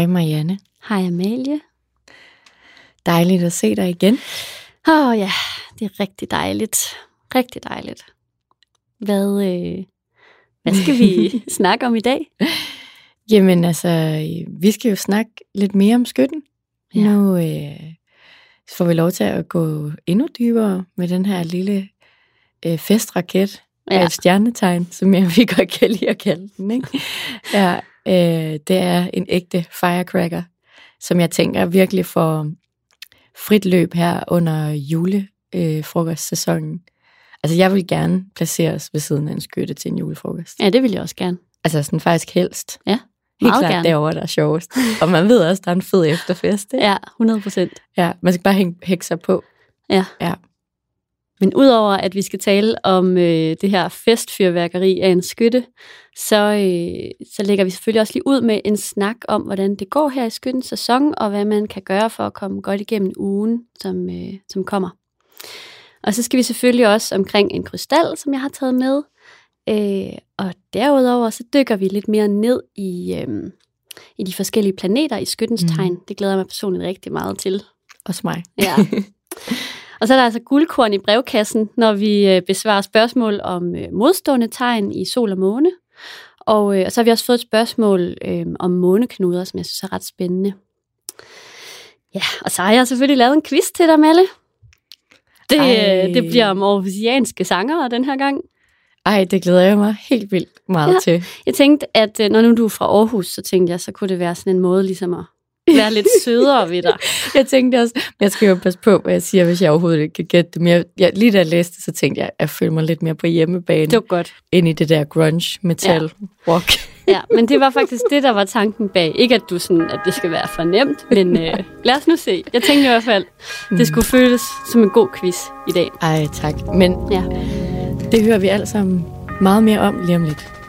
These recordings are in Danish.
Hej Marianne. Hej Amalie. Dejligt at se dig igen. Åh oh, ja, det er rigtig dejligt. Rigtig dejligt. Hvad, øh, hvad skal vi snakke om i dag? Jamen altså, vi skal jo snakke lidt mere om skytten. Ja. Nu øh, får vi lov til at gå endnu dybere med den her lille øh, festraket ja. af et stjernetegn, som jeg vil godt kan lide at kalde den. Ikke? Ja, øh, det er en ægte firecracker, som jeg tænker virkelig får frit løb her under julefrokostsæsonen. Øh, altså jeg vil gerne placeres ved siden af en skytte til en julefrokost. Ja, det vil jeg også gerne. Altså sådan faktisk helst. Ja, Helt klart gerne. derovre, der er sjovest. Og man ved også, der er en fed efterfest. Ikke? Ja, 100 procent. ja. Man skal bare hænge, hække sig på. Ja. Ja. Men udover at vi skal tale om øh, det her festfyrværkeri af en skytte, så, øh, så lægger vi selvfølgelig også lige ud med en snak om, hvordan det går her i skyttens sæson, og hvad man kan gøre for at komme godt igennem ugen, som, øh, som kommer. Og så skal vi selvfølgelig også omkring en krystal, som jeg har taget med. Øh, og derudover så dykker vi lidt mere ned i, øh, i de forskellige planeter i skyttens Mm. tegn. Det glæder jeg mig personligt rigtig meget til. Også mig. Ja. Og så er der altså guldkorn i brevkassen, når vi øh, besvarer spørgsmål om øh, modstående tegn i sol og måne. Og, øh, og så har vi også fået et spørgsmål øh, om måneknuder, som jeg synes er ret spændende. Ja, og så har jeg selvfølgelig lavet en quiz til dig, Malle. Det, Ej. det bliver om aarhusianske sanger den her gang. Ej, det glæder jeg mig helt vildt meget Ja. til. Jeg tænkte, at når nu du er fra Aarhus, så tænkte jeg, så kunne det være sådan en måde ligesom at være lidt sødere ved dig. Jeg tænkte også, men jeg skal jo passe på, hvad jeg siger, hvis jeg overhovedet ikke kan gætte det. Men jeg, jeg, lige da jeg læste det, så tænkte jeg, at jeg føler mig lidt mere på hjemmebane. Det var godt. Ind i det der grunge, metal, ja. rock. Ja, men det var faktisk det, der var tanken bag. Ikke at du sådan, at det skal være for nemt, men øh, lad os nu se. Jeg tænkte i hvert fald, det skulle føles som en god quiz i dag. Ej, tak. Men Ja. det hører vi alle sammen meget mere om lige om lidt.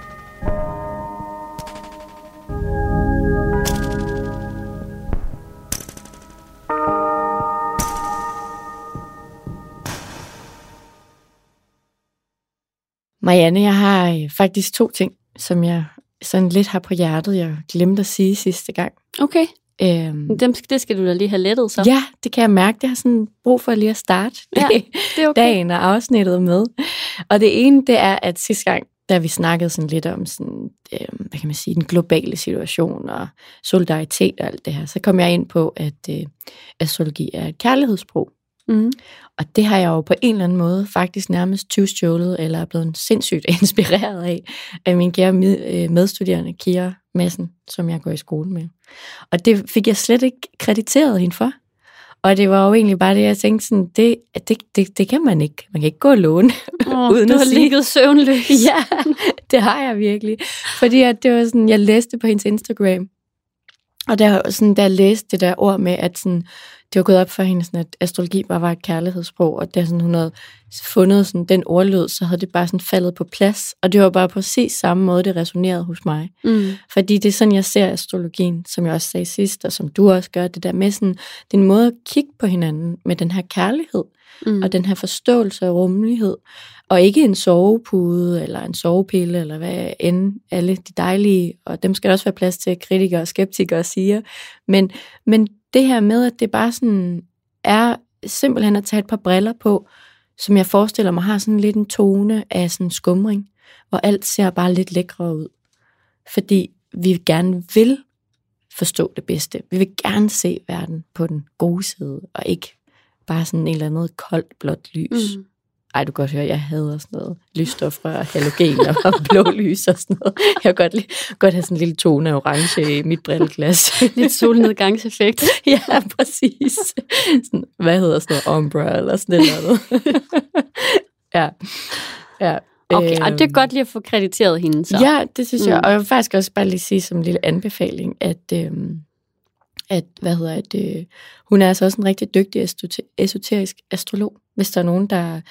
Marianne, jeg har øh, faktisk to ting, som jeg sådan lidt har på hjertet, jeg glemte at sige sidste gang. Okay, Øhm, Dem, det skal du da lige have lettet så. ja, det kan jeg mærke. Det har sådan brug for lige at starte Ja, det er okay. dagen og afsnittet med. Og det ene, det er, at sidste gang, da vi snakkede sådan lidt om sådan, øh, hvad kan man sige, den globale situation og solidaritet og alt det her, så kom jeg ind på, at øh, astrologi er et kærlighedssprog. Mm. Og det har jeg jo på en eller anden måde faktisk nærmest tyvstjålet, eller er blevet sindssygt inspireret af, af min kære øh, medstuderende, Kira Madsen, som jeg går i skole med. Og det fik jeg slet ikke krediteret hende for. Og det var jo egentlig bare det, jeg tænkte sådan, det, det, det, det kan man ikke. Man kan ikke gå og låne. Oh, Uden du at har ligget søvnløs. ja, det har jeg virkelig. Fordi at det var sådan, jeg læste på hendes Instagram, og der, sådan, der læste det der ord med, at sådan, det var gået op for hende, sådan, at astrologi bare var et kærlighedssprog, og da sådan, hun havde fundet sådan, den ordlyd, så havde det bare sådan faldet på plads. Og det var bare præcis samme måde, det resonerede hos mig. Mm. Fordi det er sådan, jeg ser astrologien, som jeg også sagde sidst, og som du også gør, det der med sådan, det er en måde at kigge på hinanden med den her kærlighed, Mm. og den her forståelse og rummelighed, og ikke en sovepude eller en sovepille, eller hvad end alle de dejlige, og dem skal der også være plads til, kritikere og skeptikere siger, men, men det her med, at det bare sådan er simpelthen at tage et par briller på, som jeg forestiller mig har sådan lidt en tone af sådan skumring, hvor alt ser bare lidt lækre ud. Fordi vi gerne vil forstå det bedste. Vi vil gerne se verden på den gode side, og ikke bare sådan en eller anden koldt blåt lys. Mm. Ej, du kan godt høre, jeg hader sådan noget lysstofrør, halogen og blå lys og sådan noget. Jeg kan godt, lide, godt have sådan en lille tone af orange i mit brilleglas. Lidt solnedgangseffekt. ja, præcis. Sådan, hvad hedder sådan noget, umbra eller sådan noget. ja, ja. Okay, øh, det er godt lige at få krediteret hende så. Ja, det synes mm. jeg. Og jeg vil faktisk også bare lige sige som en lille anbefaling, at, øh, at hvad hedder det, øh, hun er altså også en rigtig dygtig esoterisk astrolog. Hvis der er nogen, der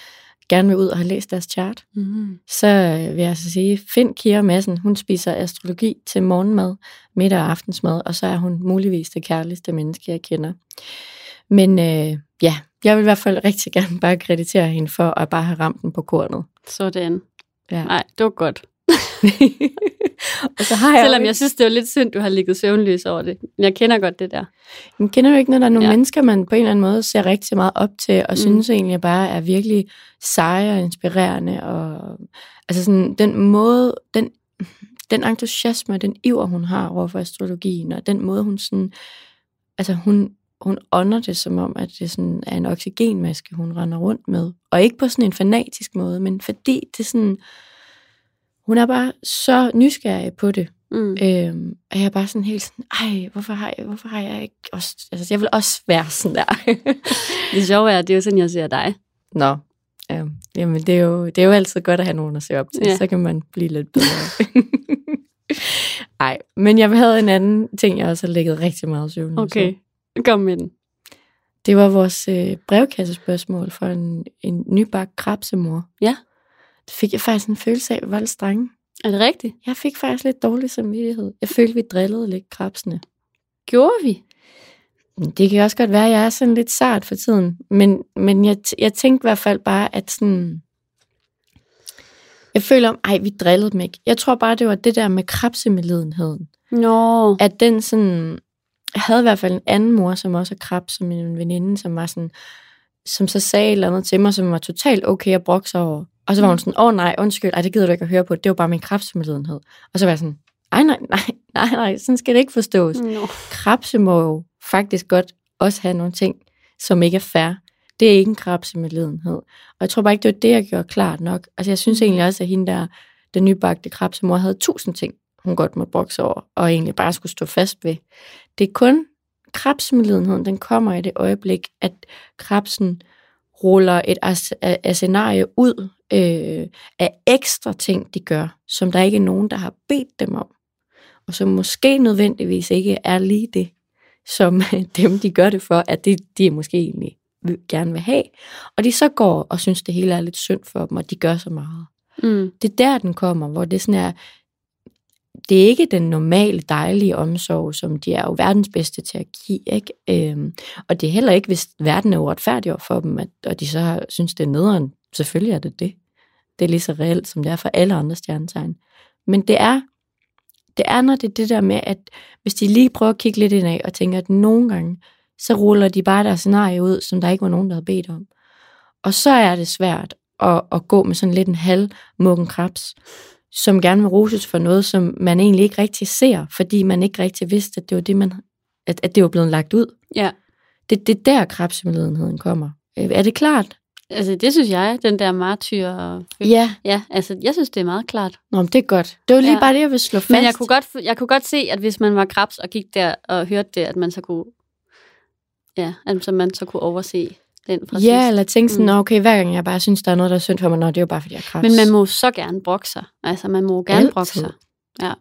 gerne vil ud og have læst deres chart, mm. så vil jeg altså sige, find Kira Madsen. Hun spiser astrologi til morgenmad, middag og aftensmad, og så er hun muligvis det kærligste menneske, jeg kender. Men øh, ja, jeg vil i hvert fald rigtig gerne bare kreditere hende for at bare have ramt den på kornet. Sådan. Ja. Nej, det var godt. og så har jeg Selvom jeg synes, det er lidt synd, du har ligget søvnløs over det. Men jeg kender godt det der. Men kender du ikke, når der er nogle ja. mennesker, man på en eller anden måde ser rigtig meget op til, og mm. synes egentlig bare er virkelig seje og inspirerende. Og, altså sådan, den måde, den, den entusiasme den iver, hun har over for astrologien, og den måde, hun sådan, altså hun, hun ånder det som om, at det sådan er en oxygenmaske, hun render rundt med. Og ikke på sådan en fanatisk måde, men fordi det sådan, hun er bare så nysgerrig på det. Mm. Øhm, og jeg er bare sådan helt sådan, ej, hvorfor har jeg, hvorfor har jeg ikke også, altså jeg vil også være sådan der. det sjove er, det er jo sådan, jeg ser dig. Nå, ja, jamen det er, jo, det er jo altid godt at have nogen at se op til, ja. så kan man blive lidt bedre. Nej, men jeg havde en anden ting, jeg også har lægget rigtig meget søvn. Okay, kom med den. Det var vores øh, brevkassespørgsmål for en, en nybagt krabsemor. Ja fik jeg faktisk en følelse af, at vi var lidt strenge. Er det rigtigt? Jeg fik faktisk lidt dårlig samvittighed. Jeg følte, vi drillede lidt krabsene. Gjorde vi? Det kan også godt være, at jeg er sådan lidt sart for tiden. Men, men jeg, jeg tænkte i hvert fald bare, at sådan... Jeg føler om, ej, vi drillede dem ikke. Jeg tror bare, det var det der med krabsemedlidenheden. Nå. At den sådan... Jeg havde i hvert fald en anden mor, som også er krabs, som en veninde, som var sådan... Som så sagde et eller andet til mig, som var totalt okay at brokse over. Og så var hun sådan, åh oh, nej, undskyld, ej, det gider du ikke at høre på, det var bare min kræftsmedlidenhed. Og så var jeg sådan, ej nej, nej, nej, nej, sådan skal det ikke forstås. No. Krabse må jo faktisk godt også have nogle ting, som ikke er fair. Det er ikke en krabsemedlidenhed. Og jeg tror bare ikke, det var det, jeg gjorde klart nok. Altså jeg synes mm. egentlig også, at hende der, den nybagte krabsemor, havde tusind ting, hun godt måtte brokse over, og egentlig bare skulle stå fast ved. Det er kun krabsemedlidenheden, den kommer i det øjeblik, at krabsen ruller et scenarie ud øh, af ekstra ting, de gør, som der ikke er nogen, der har bedt dem om, og som måske nødvendigvis ikke er lige det, som dem, de gør det for, at det de måske egentlig gerne vil have. Og de så går og synes, det hele er lidt synd for dem, og de gør så meget. Mm. Det er der, den kommer, hvor det sådan er, det er ikke den normale dejlige omsorg, som de er jo verdens bedste til at give. Ikke? Øhm, og det er heller ikke, hvis verden er uretfærdig for dem, at, og de så har, synes, det er nederen. Selvfølgelig er det det. Det er lige så reelt, som det er for alle andre stjernetegn. Men det er, det er, når det er det der med, at hvis de lige prøver at kigge lidt indad og tænker, at nogle gange, så ruller de bare deres scenarie ud, som der ikke var nogen, der havde bedt om. Og så er det svært at, at gå med sådan lidt en halv muggen krebs, som gerne vil roses for noget, som man egentlig ikke rigtig ser, fordi man ikke rigtig vidste, at det var det, man, at, at det var blevet lagt ud. Ja. Det, det er der krebsmedledenheden kommer. Er det klart? Altså, det synes jeg, den der martyr. Ja. Ja, altså, jeg synes, det er meget klart. Nå, men det er godt. Det var lige ja. bare det, jeg vil slå fast. Men jeg kunne, godt, jeg kunne godt se, at hvis man var krabs og gik der og hørte det, at man så kunne, ja, altså man så kunne overse den præcis. Ja, eller tænke sådan, mm. okay, hver gang jeg bare synes, der er noget, der er synd for mig, nå, det er jo bare, fordi jeg er krabs. Men man må så gerne brokke sig. Altså, man må gerne brokke sig. Ja.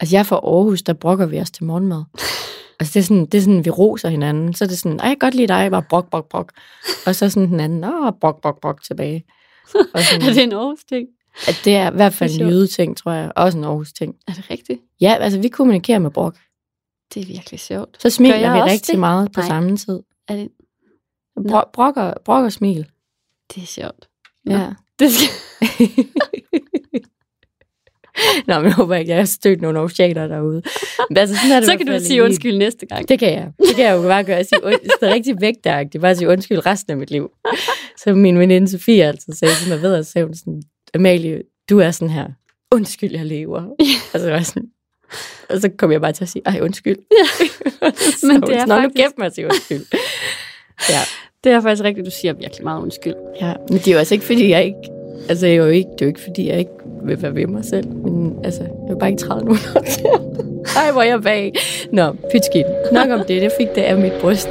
Altså, jeg er fra Aarhus, der brokker vi os til morgenmad. Altså, det er sådan, det er sådan vi roser hinanden. Så er det sådan, ej, jeg kan godt lide dig, bare brok, brok, brok. Og så sådan den anden, åh, brok, brok, brok tilbage. Og sådan, er det en Aarhus ting? At det er i hvert fald en jøde ting, tror jeg. Også en Aarhus ting. Er det rigtigt? Ja, altså vi kommunikerer med brok. Det er virkelig sjovt. Så smiler vi rigtig det? meget på Nej. samme tid. Er det... Bro, brok, og, brok og smil. Det er sjovt. Ja. Det skal... Nå, men jeg håber ikke, jeg har stødt nogle oceaner derude. Men altså, sådan er det så kan du sige undskyld næste gang. Det kan jeg. Det kan jeg jo bare gøre. Jeg siger, det er rigtig vægtagtigt. Bare sige undskyld resten af mit liv. Så min veninde Sofie altid sagde, som jeg ved, at sagde sådan, Amalie, du er sådan her. Undskyld, jeg lever. og så var sådan, og så kom jeg bare til at sige, ej, undskyld. Ja. Men det er Nå, faktisk... nu mig at sige undskyld. Ja. Det er faktisk rigtigt, du siger virkelig meget undskyld. Ja, men det er jo altså ikke, fordi jeg ikke Altså, jeg er jo ikke, det er jo ikke, fordi jeg ikke vil være ved mig selv, men altså, jeg vil bare ikke træde nogen. Ej, hvor jeg bag. Nå, pytskidt. Nok om det, det fik det af mit bryst.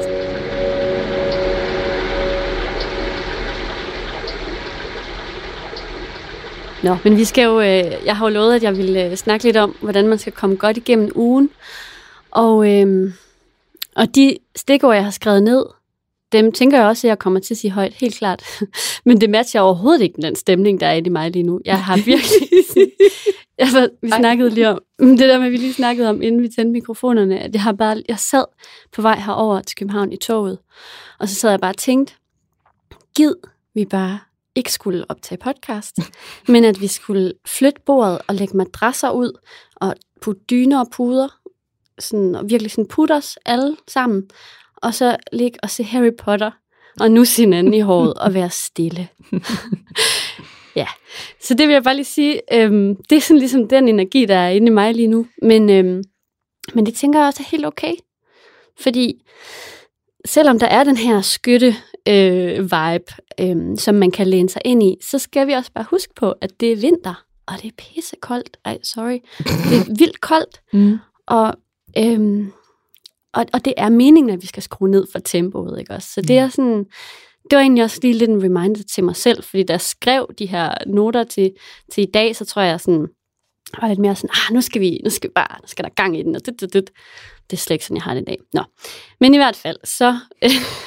Nå, men vi skal jo, øh, jeg har jo lovet, at jeg vil øh, snakke lidt om, hvordan man skal komme godt igennem ugen. Og, øh, og de stikord, jeg har skrevet ned, dem tænker jeg også, at jeg kommer til at sige højt, helt klart. Men det matcher overhovedet ikke den stemning, der er i mig lige nu. Jeg har virkelig... altså, vi snakkede lige om, det der med, vi lige snakkede om, inden vi tændte mikrofonerne, at jeg har bare, jeg sad på vej herover til København i toget, og så sad jeg bare og tænkte, gid vi bare ikke skulle optage podcast, men at vi skulle flytte bordet og lægge madrasser ud, og putte dyner og puder, sådan, og virkelig sådan putte os alle sammen, og så ligge og se Harry Potter, og nu sin anden i håret, og være stille. ja, så det vil jeg bare lige sige, øhm, det er sådan ligesom den energi, der er inde i mig lige nu, men, øhm, men det tænker jeg også er helt okay, fordi selvom der er den her skytte øh, vibe, øh, som man kan læne sig ind i, så skal vi også bare huske på, at det er vinter, og det er pissekoldt. Ej, sorry. Det er vildt koldt. Mm. Og, øh, og, og det er meningen, at vi skal skrue ned for tempoet, ikke også? Så det er sådan, det var egentlig også lige lidt en reminder til mig selv, fordi da jeg skrev de her noter til, til i dag, så tror jeg sådan, var lidt mere sådan, ah, nu skal vi, nu skal vi bare, nu skal der gang i den, og det, det, det. Det er slet ikke sådan, jeg har det i dag. Nå. Men i hvert fald, så,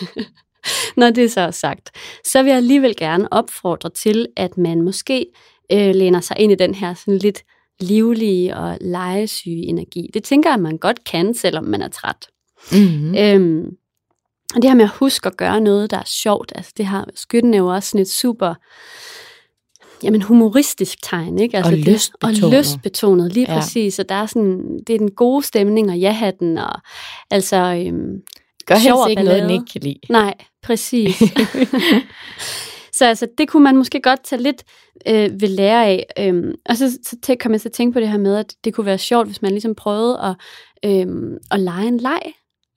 når det så er sagt, så vil jeg alligevel gerne opfordre til, at man måske øh, læner sig ind i den her sådan lidt livlige og legesyge energi. Det tænker jeg, at man godt kan, selvom man er træt. Mm-hmm. Øhm, og det her med at huske at gøre noget, der er sjovt, altså det her, skytten er jo også sådan et super jamen, humoristisk tegn, ikke? Altså og lystbetonet. Og lystbetonet, lige ja. præcis. Og der er sådan, det er den gode stemning og ja-hatten, og altså... Øhm, Gør helst ikke noget, den ikke kan lide. Nej, præcis. så altså, det kunne man måske godt tage lidt øh, ved lære af. Øhm, og så, så kom jeg så at tænke på det her med, at det kunne være sjovt, hvis man ligesom prøvede at, øhm, at lege en leg.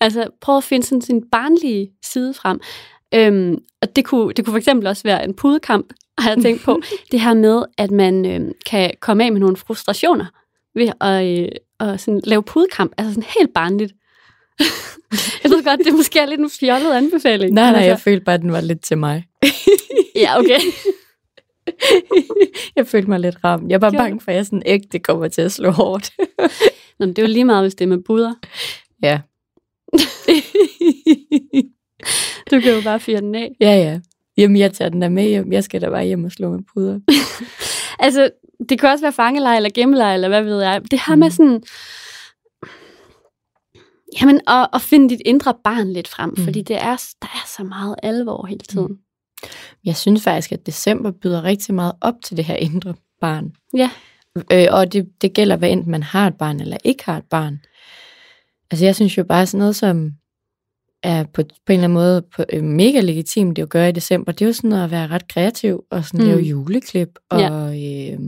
Altså prøve at finde sådan sin barnlige side frem. Øhm, og det kunne, det kunne for eksempel også være en pudekamp, har jeg tænkt på. det her med, at man øh, kan komme af med nogle frustrationer ved at, øh, at sådan lave pudekamp. Altså sådan helt barnligt. jeg ved godt, det er måske lidt en fjollet anbefaling. Nej, nej, altså. jeg følte bare, at den var lidt til mig. ja, okay. jeg følte mig lidt ramt. Jeg var bare bange for, at jeg sådan ægte kommer til at slå hårdt. Nå, men det er jo lige meget, hvis det er med puder. Ja. du kan jo bare fyre den af. Ja, ja. Jamen, jeg tager den der med hjem. Jeg skal da bare hjem og slå med puder. altså, det kan også være fangelej eller gemmelej, eller hvad ved jeg. Det har med mm. sådan... Jamen, at, at finde dit indre barn lidt frem, mm. fordi det er, der er så meget alvor hele tiden. Mm. Jeg synes faktisk, at december byder rigtig meget op til det her indre barn. Ja. Øh, og det, det gælder, hvad enten man har et barn eller ikke har et barn. Altså, jeg synes jo bare sådan noget som er på, på en eller anden måde på, øh, mega legitimt det at gøre i december. Det er jo sådan at være ret kreativ og sådan mm. lave juleklip og ja. øh,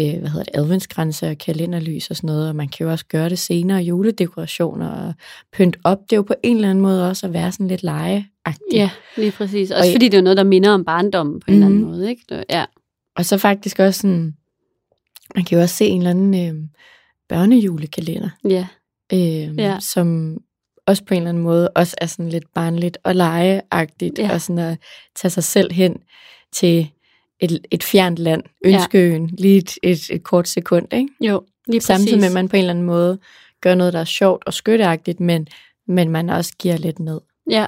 øh, hvad hedder det, adventsgrænser og kalenderlys og sådan noget. Og man kan jo også gøre det senere, juledekorationer og pynt op. Det er jo på en eller anden måde også at være sådan lidt legeagtig. Ja, lige præcis. Også og, fordi det er noget, der minder om barndommen på en mm, eller anden mhm. måde. Ikke? Ja. Og så faktisk også sådan, man kan jo også se en eller anden øh, børnejulekalender. Ja. Øh, ja. Som også på en eller anden måde også er sådan lidt barnligt og legeagtigt, ja. og sådan at tage sig selv hen til et, et fjernt land, ønskeøen, ja. lige et, et, et kort sekund, ikke? Jo, lige præcis. Samtidig med, at man på en eller anden måde gør noget, der er sjovt og skytteagtigt, men, men man også giver lidt ned. Ja,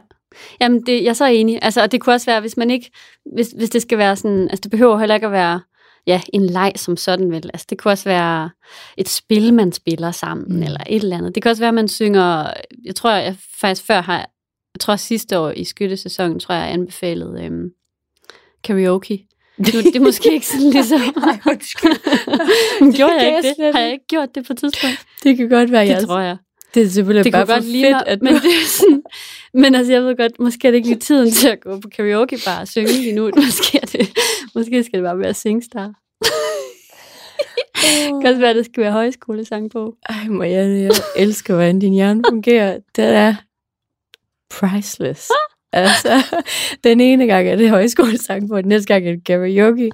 Jamen, det, jeg er så enig. Altså, og det kunne også være, hvis man ikke, hvis, hvis det skal være sådan, altså det behøver heller ikke at være ja, en leg som sådan vel. Altså, det kunne også være et spil, man spiller sammen, mm. eller et eller andet. Det kan også være, at man synger, jeg tror, jeg faktisk før har, jeg tror sidste år i skyttesæsonen, tror jeg, jeg anbefalet øhm, karaoke. Nu, det er måske ikke sådan ligesom... Nej, undskyld. Gjorde jeg ikke det? Har jeg ikke gjort det på et tidspunkt? Det kan godt være, Det jeg tror jeg. Det er selvfølgelig det bare for godt fedt, at men, det er sådan, men altså, jeg ved godt, måske er det ikke lige tiden til at gå på karaoke bare og synge lige nu. Måske, er det, måske skal det bare være singstar. det kan også være, at det skal være højskolesang på. Ej, må jeg, elsker, hvordan din hjerne fungerer. Det er priceless. altså, den ene gang er det højskolesang på, den næste gang er det karaoke.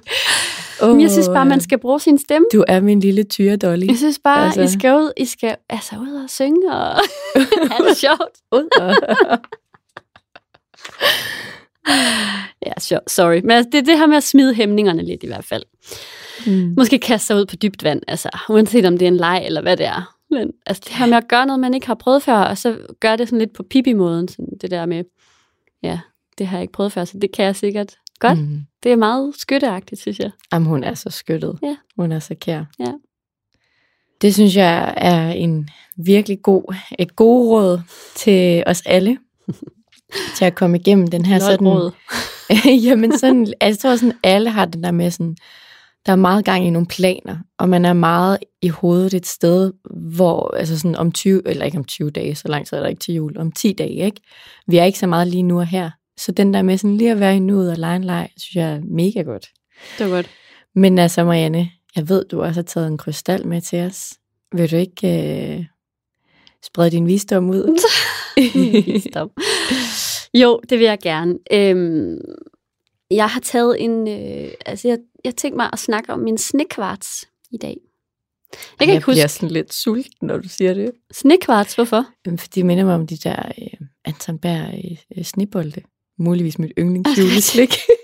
Oh, jeg synes bare, man skal bruge sin stemme. Du er min lille tyre, Dolly. Jeg synes bare, altså. I skal ud, I skal altså ud og synge og have det sjovt. ud og... ja, sure, sorry. Men altså, det er det her med at smide hæmningerne lidt i hvert fald. Mm. Måske kaste sig ud på dybt vand, altså uanset om det er en leg eller hvad det er. Men altså det her med at gøre noget, man ikke har prøvet før, og så gøre det sådan lidt på pipi-måden, sådan det der med, ja, det har jeg ikke prøvet før, så det kan jeg sikkert godt. Mm. Det er meget skytteagtigt, synes jeg. Jamen, hun er så skyttet. Ja. Hun er så kær. Ja. Det synes jeg er en virkelig god, et god råd til os alle, til at komme igennem den her sådan... råd. Jamen sådan, altså, jeg tror sådan, alle har den der med sådan, der er meget gang i nogle planer, og man er meget i hovedet et sted, hvor, altså sådan om 20, eller ikke om 20 dage, så lang tid er der ikke til jul, om 10 dage, ikke? Vi er ikke så meget lige nu og her. Så den der med sådan lige at være i nuet og lege en leg, synes jeg er mega godt. Det var godt. Men altså, Marianne, jeg ved, du også har taget en krystal med til os. Vil du ikke øh, sprede din visdom ud? Stop. Jo, det vil jeg gerne. Øhm, jeg har taget en... Øh, altså, jeg, jeg tænkte mig at snakke om min snekvarts i dag. Jeg kan jeg ikke huske... bliver sådan lidt sulten, når du siger det. Snekvarts, hvorfor? Jamen, Fordi det minder mig om de der øh, Anton Berg øh, øh, snebolde. Muligvis mit yndlingsjuleslik.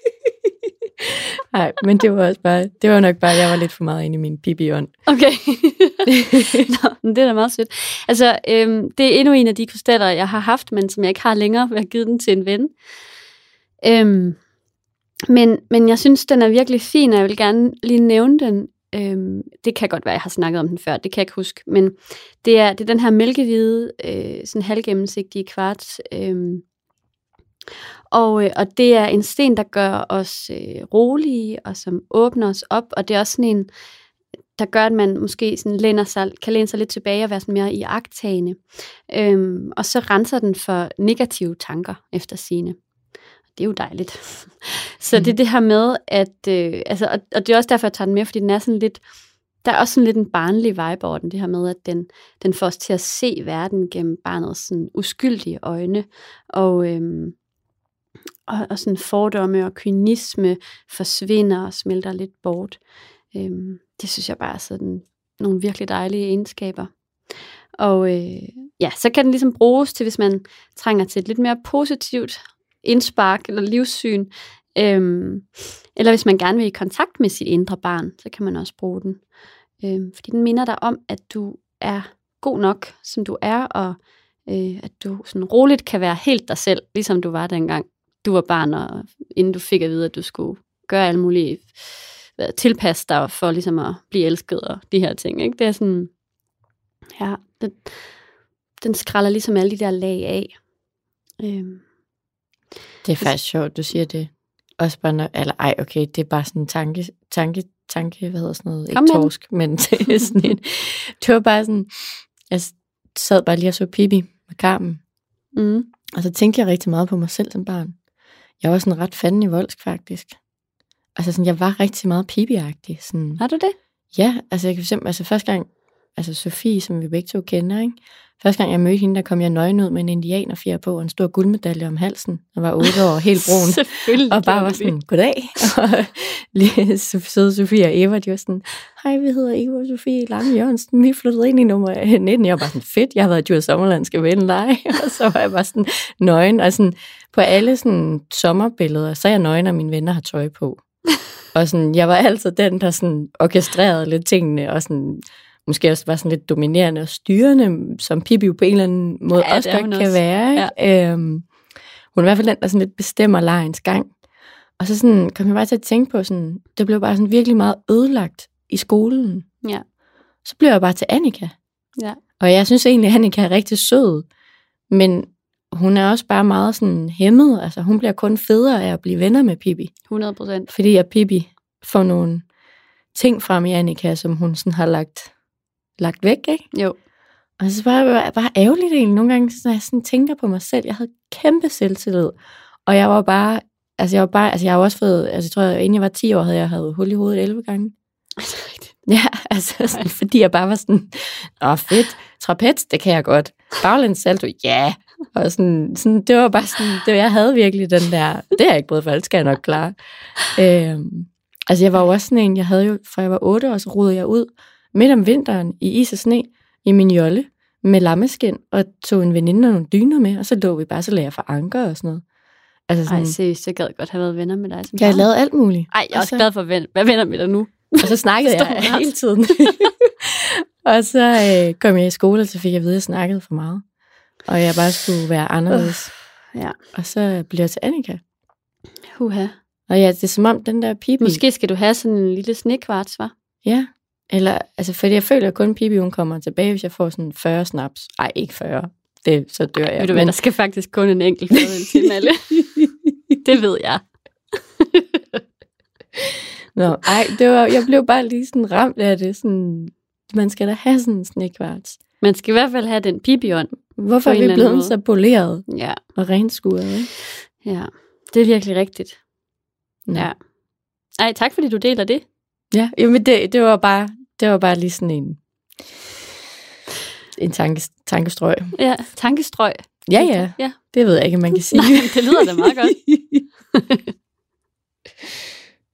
Nej, men det var også bare, det var nok bare, jeg var lidt for meget inde i min pibiånd. Okay. Nå, men det er da meget sødt. Altså, øhm, det er endnu en af de krystaller, jeg har haft, men som jeg ikke har længere, jeg har givet den til en ven. Øhm, men, men jeg synes, den er virkelig fin, og jeg vil gerne lige nævne den. Øhm, det kan godt være, jeg har snakket om den før, det kan jeg ikke huske. Men det er, det er den her mælkehvide, øh, sådan halvgennemsigtige kvarts. Øhm, og, øh, og det er en sten, der gør os øh, rolige, og som åbner os op. Og det er også sådan en, der gør, at man måske sådan læner sig, kan læne sig lidt tilbage og være sådan mere i agtagende. Øhm, og så renser den for negative tanker efter sine. Det er jo dejligt. så Mm. det er det her med, at, øh, altså, og, og det er også derfor, jeg tager den med, fordi den er sådan lidt, der er også sådan lidt en barnlig vibe over den, det her med, at den, den får os til at se verden gennem barnets sådan uskyldige øjne. Og, øhm, og, og sådan fordomme og kynisme forsvinder og smelter lidt bort. Øhm, det synes jeg bare er sådan nogle virkelig dejlige egenskaber. Og øh, ja, så kan den ligesom bruges til, hvis man trænger til et lidt mere positivt indspark eller livssyn. Øhm, eller hvis man gerne vil i kontakt med sit indre barn, så kan man også bruge den. Øhm, fordi den minder dig om, at du er god nok, som du er, og øh, at du sådan roligt kan være helt dig selv, ligesom du var dengang du var barn, og inden du fik at vide, at du skulle gøre alle mulige tilpasse dig for ligesom at blive elsket og de her ting. Ikke? Det er sådan, ja, den, den skralder ligesom alle de der lag af. Øhm, Det er faktisk sjovt, du siger det. Også bare, når, eller ej, okay, det er bare sådan en tanke, tanke, tanke, hvad hedder sådan noget, ikke torsk, men sådan en, det var bare sådan, jeg sad bare lige og så Pippi med Carmen, mm, og så tænkte jeg rigtig meget på mig selv som barn. Jeg var sådan ret fanden i voldsk, faktisk. Altså sådan, jeg var rigtig meget Pippi-agtig. Sådan, har du det? Ja, altså jeg kan eksempel, altså første gang, altså Sofie, som vi begge to kender, ikke? Første gang jeg mødte hende, der kom jeg nøgen ud med en indianerfjer på og en stor guldmedalje om halsen. Jeg var otte år, helt brun. Selvfølgelig. og bare var sådan, goddag. Og søde Sofie og Eva, de var sådan, hej, vi hedder Eva og Sofie Lange Jørgensen, vi flyttede ind i nummer 19. Jeg var sådan, fedt, jeg har været i Djurs Sommerland, skal vi og lege? Og så var jeg bare sådan nøgen, og sådan, på alle sådan sommerbilleder, så er jeg nøgen, og mine venner har tøj på. Og sådan, jeg var altid den, der sådan orkestrerede lidt tingene, og sådan, måske også var sådan lidt dominerende og styrende, som Pippi jo på en eller anden måde Ja, også godt kan også. være. Ikke? Øhm, hun er i hvert fald den, der sådan lidt bestemmer lejens gang. Og så sådan, kom jeg bare til at tænke på, sådan, det blev bare sådan virkelig meget ødelagt i skolen. Ja. Så blev jeg bare til Annika. Ja. Og jeg synes egentlig, at Annika er rigtig sød. Men hun er også bare meget sådan hæmmet. Altså, hun bliver kun federe af at blive venner med Pippi. 100 procent. Fordi at Pippi får nogle ting frem i Annika, som hun sådan har lagt, lagt væk, ikke? Jo. Og så var det bare ærgerligt egentlig nogle gange, når jeg sådan tænker på mig selv. Jeg havde kæmpe selvtillid. Og jeg var bare, altså jeg var bare, altså jeg har også fået, altså jeg tror, inden jeg var 10 år, havde jeg haft hul i hovedet 11 gange. Ja, altså sådan, fordi jeg bare var sådan, åh fedt, trapez, det kan jeg godt. Baglæns salto, ja. Og sådan, sådan, det var bare sådan, det, jeg havde virkelig den der, det har jeg ikke prøvet for, det skal jeg nok klare. Øhm, altså jeg var jo også sådan en, jeg havde jo, fra jeg var 8 år, så rodede jeg ud midt om vinteren i is og sne i min jolle med lammeskin og tog en veninde og nogle dyner med, og så lå vi bare, så lagde jeg for anker og sådan noget. Altså Ej, sådan, seriøst, jeg gad godt have været venner med dig. Som jeg har lavet alt muligt. Ej, jeg er Og også så- glad for at ven- være venner med dig nu. Og så snakkede jeg hele tiden. og så øh, kom jeg i skole, og så fik jeg at vide, at jeg snakkede for meget. Og jeg bare skulle være anderledes. Ja. Og så blev jeg til Annika. Huha. Og ja, det er som om den der pibi... Måske skal du have sådan en lille snekvarts, var? Ja. Eller, altså, fordi jeg føler, at kun pibi, hun kommer tilbage, hvis jeg får sådan 40 snaps. Ej, ikke 40. Det, så dør jeg. Ja, ved du hvad, der skal faktisk kun en enkelt farvel til alle. det ved jeg. Nå, ej, det var, jeg blev bare lige sådan ramt af det. Sådan, man skal da have sådan en snekvarts. Man skal i hvert fald have den pibion. Hvorfor er vi blevet så poleret Ja, og renskuret? Ikke? ja. Det er virkelig rigtigt. Nå. Ja. Ej, tak fordi du deler det. Ja, jamen det, det, var bare, det var bare lige sådan en, en tanke, tankestrøg. Ja, tankestrøg. Ja, ja, Ja, det ved jeg ikke, man kan sige. Nej, det lyder da meget godt.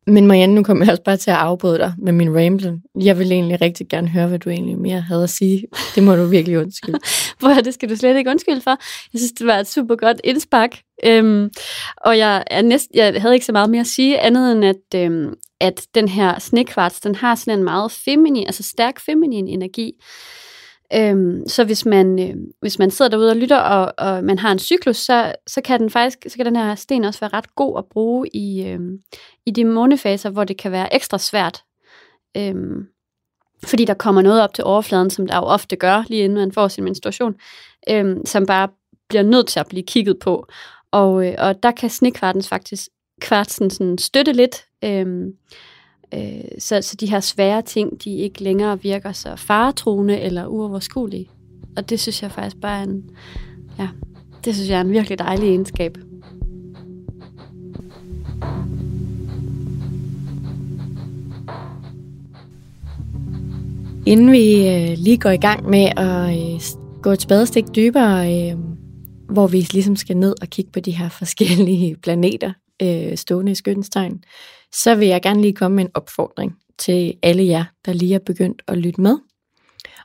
Men Marianne, nu kommer jeg også bare til at afbryde dig med min ramble. Jeg vil egentlig rigtig gerne høre, hvad du egentlig mere havde at sige. Det må du virkelig undskylde. Hvor det skal du slet ikke undskylde for. Jeg synes, det var et super godt indspark. Øhm, og jeg, er næst, jeg havde ikke så meget mere at sige, andet end at, øhm, at den her snekvarts, den har sådan en meget feminin, altså stærk feminin energi. Øhm, så hvis man, øh, hvis man sidder derude og lytter, og, og man har en cyklus, så, så kan den faktisk, så kan den her sten også være ret god at bruge i, øh, i de månefaser, hvor det kan være ekstra svært. Øhm, fordi der kommer noget op til overfladen, som der jo ofte gør, lige inden man får sin menstruation, øhm, som bare bliver nødt til at blive kigget på. Og, øh, og der kan snekvartens faktisk kvartsen sådan støtte lidt, Øh, øh, så, så de her svære ting, de ikke længere virker så faretruende eller uoverskuelige. Og det synes jeg faktisk bare er en, ja, det synes jeg er en virkelig dejlig egenskab. Inden vi øh, lige går i gang med at øh, gå et spadestik dybere, øh, hvor vi ligesom skal ned og kigge på de her forskellige planeter øh, stående i skyttens tegn, så vil jeg gerne lige komme med en opfordring til alle jer, der lige er begyndt at lytte med.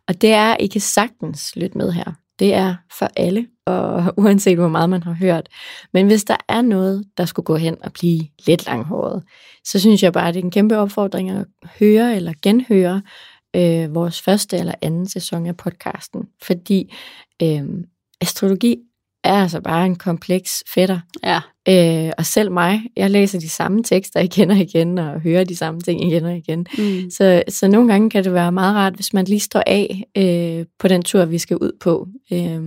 Og det er, I kan sagtens lytte med her. Det er for alle, og uanset hvor meget man har hørt. Men hvis der er noget, der skulle gå hen og blive lidt langhåret, så synes jeg bare, at det er en kæmpe opfordring at høre eller genhøre øh, vores første eller anden sæson af podcasten. Fordi øh, astrologi er altså bare en kompleks fætter. Ja, Øh, og selv mig, jeg læser de samme tekster igen og igen, og hører de samme ting igen og igen. mm. Så, så nogle gange kan det være meget rart, hvis man lige står af øh, på den tur, vi skal ud på. Øh,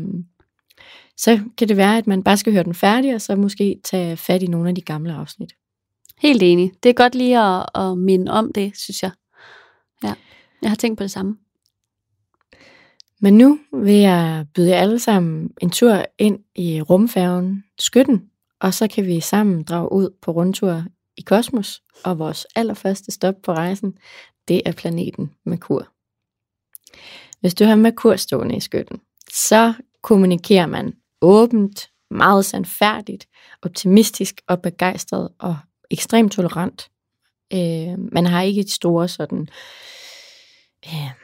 så kan det være, at man bare skal høre den færdig, og så måske tage fat i nogle af de gamle afsnit. helt enig. Det er godt lige at, at minde om det, synes jeg. Ja, jeg har tænkt på det samme. Men nu vil jeg byde jer alle sammen en tur ind i rumfærgen Skytten, og så kan vi sammen drage ud på rundtur i kosmos, og vores allerførste stop på rejsen, det er planeten Merkur. Hvis du har Merkur stående i Skytten, så kommunikerer man åbent, meget sandfærdigt, optimistisk og begejstret og ekstremt tolerant. Øh, man har ikke et store sådan... Øh,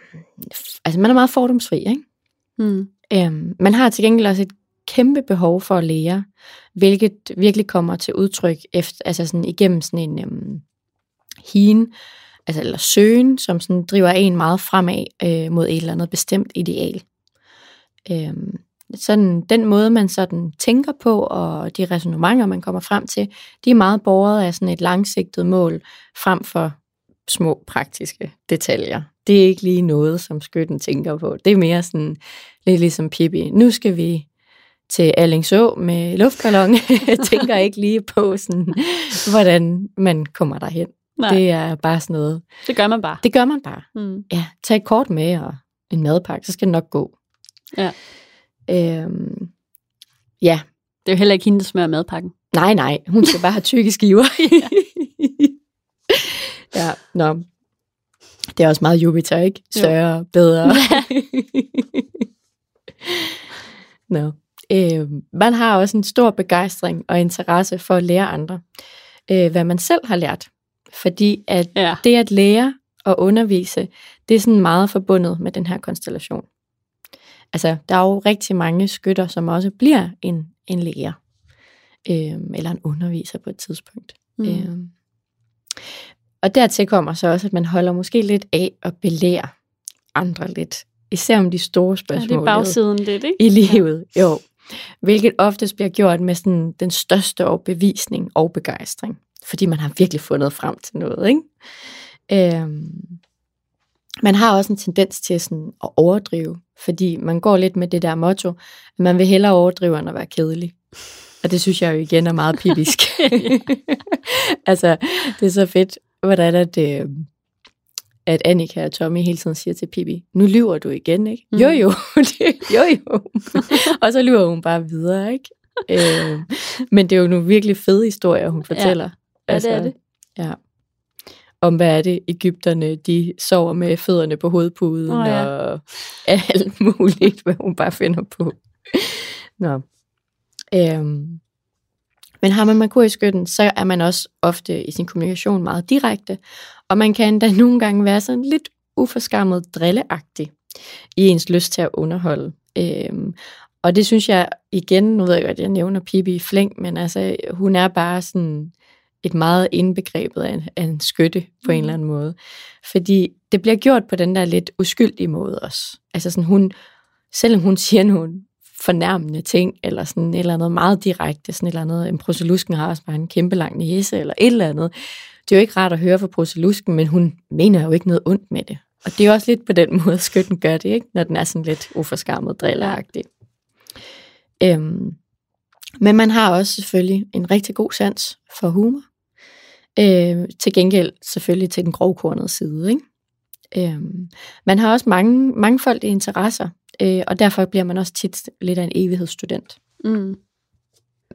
altså man er meget fordomsfri, ikke? Mm. Øhm, man har til gengæld også et kæmpe behov for at lære, hvilket virkelig kommer til udtryk efter, altså sådan igennem sådan en øhm, hien, altså, eller søgen, som sådan driver en meget fremad øh, mod et eller andet bestemt ideal. Øhm, sådan, den måde, man sådan tænker på, og de resonementer, man kommer frem til, de er meget båret af sådan et langsigtet mål, frem for små praktiske detaljer. Det er ikke lige noget, som skytten tænker på. Det er mere sådan lidt ligesom Pippi. Nu skal vi til Allingså med luftballon. Jeg tænker ikke lige på, sådan, hvordan man kommer derhen. Nej, Det er bare sådan noget. det gør man bare. Det gør man bare. Mm. Ja, tag et kort med og en madpakke, så skal det nok gå. Ja. Øhm, ja, Det er jo heller ikke hende, der smører madpakken. nej, nej. Hun skal bare have tykke skiver. ja, nå. Det er også meget Jupiter, ikke? Jo. Større, bedre. Nå. Øh, man har også en stor begejstring og interesse for at lære andre, øh, hvad man selv har lært. Fordi at Ja. det at lære og undervise, det er sådan meget forbundet med den her konstellation. Altså, der er jo rigtig mange skytter, som også bliver en, en lærer. øh, eller en underviser på et tidspunkt. Mm. Øh, og dertil kommer så også, at man holder måske lidt af at belære andre lidt. Især om de store spørgsmål. Ja, det er bagsiden lidt, ikke? I livet, ja. jo. Hvilket oftest bliver gjort med sådan den største overbevisning og begejstring. Fordi man har virkelig fundet frem til noget, ikke? Øhm, man har også en tendens til sådan at overdrive, fordi man går lidt med det der motto, at man vil hellere overdrive end at være kedelig. Og det synes jeg jo igen er meget pipisk. altså, det er så fedt, hvordan at, øh, at Annika og Tommy hele tiden siger til Pippi, nu lyver du igen, ikke? Mm. Jo jo, jo jo. og så lyver hun bare videre, ikke? øh, men det er jo nogle virkelig fede historier, hun fortæller. Ja, ja altså, det er altså, det. Ja. Om hvad er det, Ægypterne, de sover med fødderne på hovedpuden, oh, ja. og alt muligt, hvad hun bare finder på. Nå. Øhm, men har man Merkur i skytten, så er man også ofte i sin kommunikation meget direkte, og man kan da nogle gange være sådan lidt uforskammet drilleagtig i ens lyst til at underholde. Øhm, og det synes jeg igen, nu ved jeg godt, at jeg nævner Pippi i flæng, men altså, hun er bare sådan et meget indbegrebet af en, af en skytte på mm. en eller anden måde. Fordi det bliver gjort på den der lidt uskyldige måde også. Altså sådan hun, selvom hun siger nogle fornærmende ting, eller sådan et eller andet meget direkte, sådan et eller andet, en proselusken har også bare en kæmpe lang næse, eller et eller andet. Det er jo ikke rart at høre fra proselusken, men hun mener jo ikke noget ondt med det. Og det er også lidt på den måde, skytten gør det, ikke? når den er sådan lidt uforskammet drilleragtig. Øhm, men man har også selvfølgelig en rigtig god sans for humor. Øh, til gengæld selvfølgelig til den grovkornede side. Ikke? Øh, man har også mange, mangfoldige interesser, øh, og derfor bliver man også tit lidt af en evighedsstudent. Mm.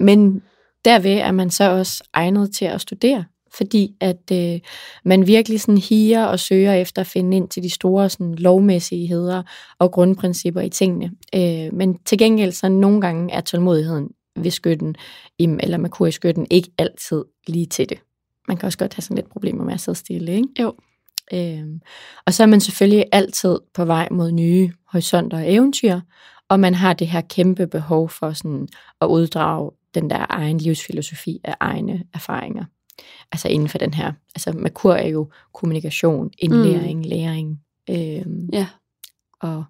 Men derved er man så også egnet til at studere, fordi at øh, man virkelig sådan higer og søger efter at finde ind til de store sådan, lovmæssigheder og grundprincipper i tingene. Øh, men til gengæld så nogle gange er tålmodigheden ved skytten, eller med kur i skytten, ikke altid lige til det. Man kan også godt have sådan lidt problemer med at sidde stille, ikke? Jo. Øhm, og så er man selvfølgelig altid på vej mod nye horisonter og eventyr, og man har det her kæmpe behov for sådan at uddrage den der egen livsfilosofi af egne erfaringer. Altså inden for den her, altså Merkur er jo kommunikation, indlæring, mm. læring, øhm, ja. og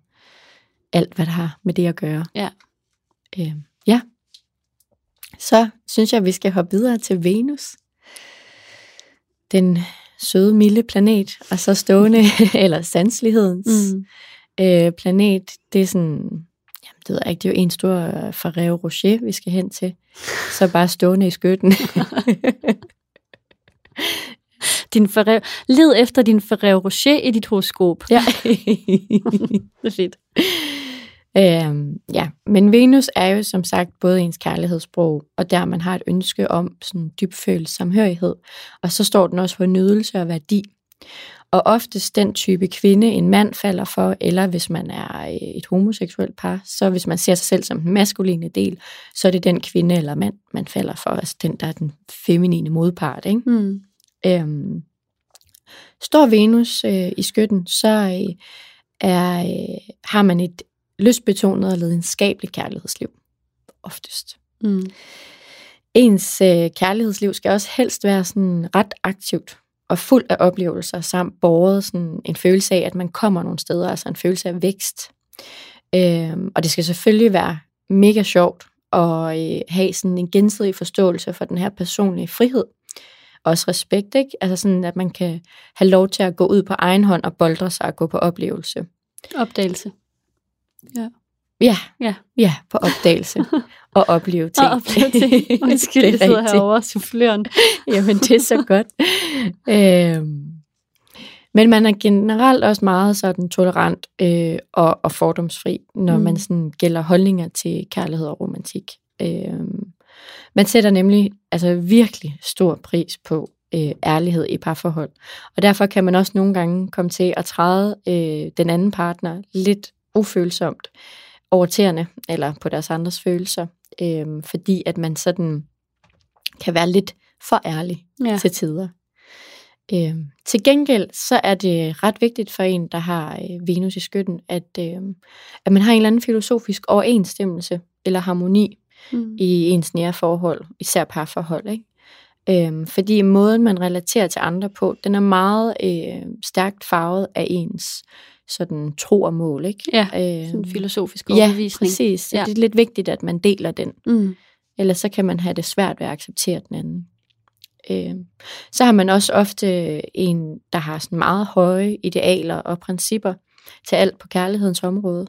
alt, hvad der har med det at gøre. Ja. Øhm, ja. Så synes jeg, at vi skal hoppe videre til Venus. Den søde, milde planet, og så stående, eller sanselighedens mm. øh, planet, det er sådan, jamen det ved jeg ikke, det er jo en stor øh, Ferrero Rocher, vi skal hen til. Så bare stående i skytten. din Ferrero, led efter din Ferrero Rocher i dit horoskop. Ja. det er fedt. Øhm, ja, men Venus er jo som sagt både ens kærlighedssprog, og der man har et ønske om sådan dybfølt samhørighed, og så står den også for nydelse og værdi. Og oftest den type kvinde, en mand falder for, eller hvis man er øh, et homoseksuelt par, så hvis man ser sig selv som den maskuline del, så er det den kvinde eller mand, man falder for, altså den, der er den feminine modpart. Ikke? Mm. Øhm, står Venus øh, i skytten, så øh, er, øh, har man et lystbetonet og lidenskabeligt kærlighedsliv. Oftest. Mm. Ens øh, kærlighedsliv skal også helst være sådan ret aktivt og fuld af oplevelser, samt båret sådan en følelse af, at man kommer nogle steder, altså en følelse af vækst. Øhm, og det skal selvfølgelig være mega sjovt at øh, have sådan en gensidig forståelse for den her personlige frihed. Også respekt, ikke? Altså sådan, at man kan have lov til at gå ud på egen hånd og boldre sig og gå på oplevelse. Opdagelse. Ja. Ja, ja. ja på opdagelse og opleve ting. Og opleve ting. Undskyld, jeg sidder herovre og suffløren. Jamen, det er så godt. øhm. Men man er generelt også meget sådan tolerant øh, og, og fordomsfri, når mm. man sådan gælder holdninger til kærlighed og romantik. Øhm. Man sætter nemlig altså virkelig stor pris på øh, ærlighed i parforhold. Og derfor kan man også nogle gange komme til at træde øh, den anden partner lidt ufølsomt over tæerne, eller på deres andres følelser, øh, fordi at man sådan kan være lidt for ærlig ja. til tider. Øh, til gengæld så er det ret vigtigt for en, der har øh, Venus i skytten, at, øh, at man har en eller anden filosofisk overensstemmelse eller harmoni mm. i ens nære forhold, især parforhold. Ikke? Øhm, fordi måden, man relaterer til andre på, den er meget øh, stærkt farvet af ens sådan tro og mål. Ikke? Ja, øh, sådan en filosofisk overbevisning. Ja, præcis. Ja. det er lidt vigtigt, at man deler den. Mm. Ellers så kan man have det svært ved at acceptere den anden. Øh, så har man også ofte en, der har sådan meget høje idealer og principper til alt på kærlighedens område.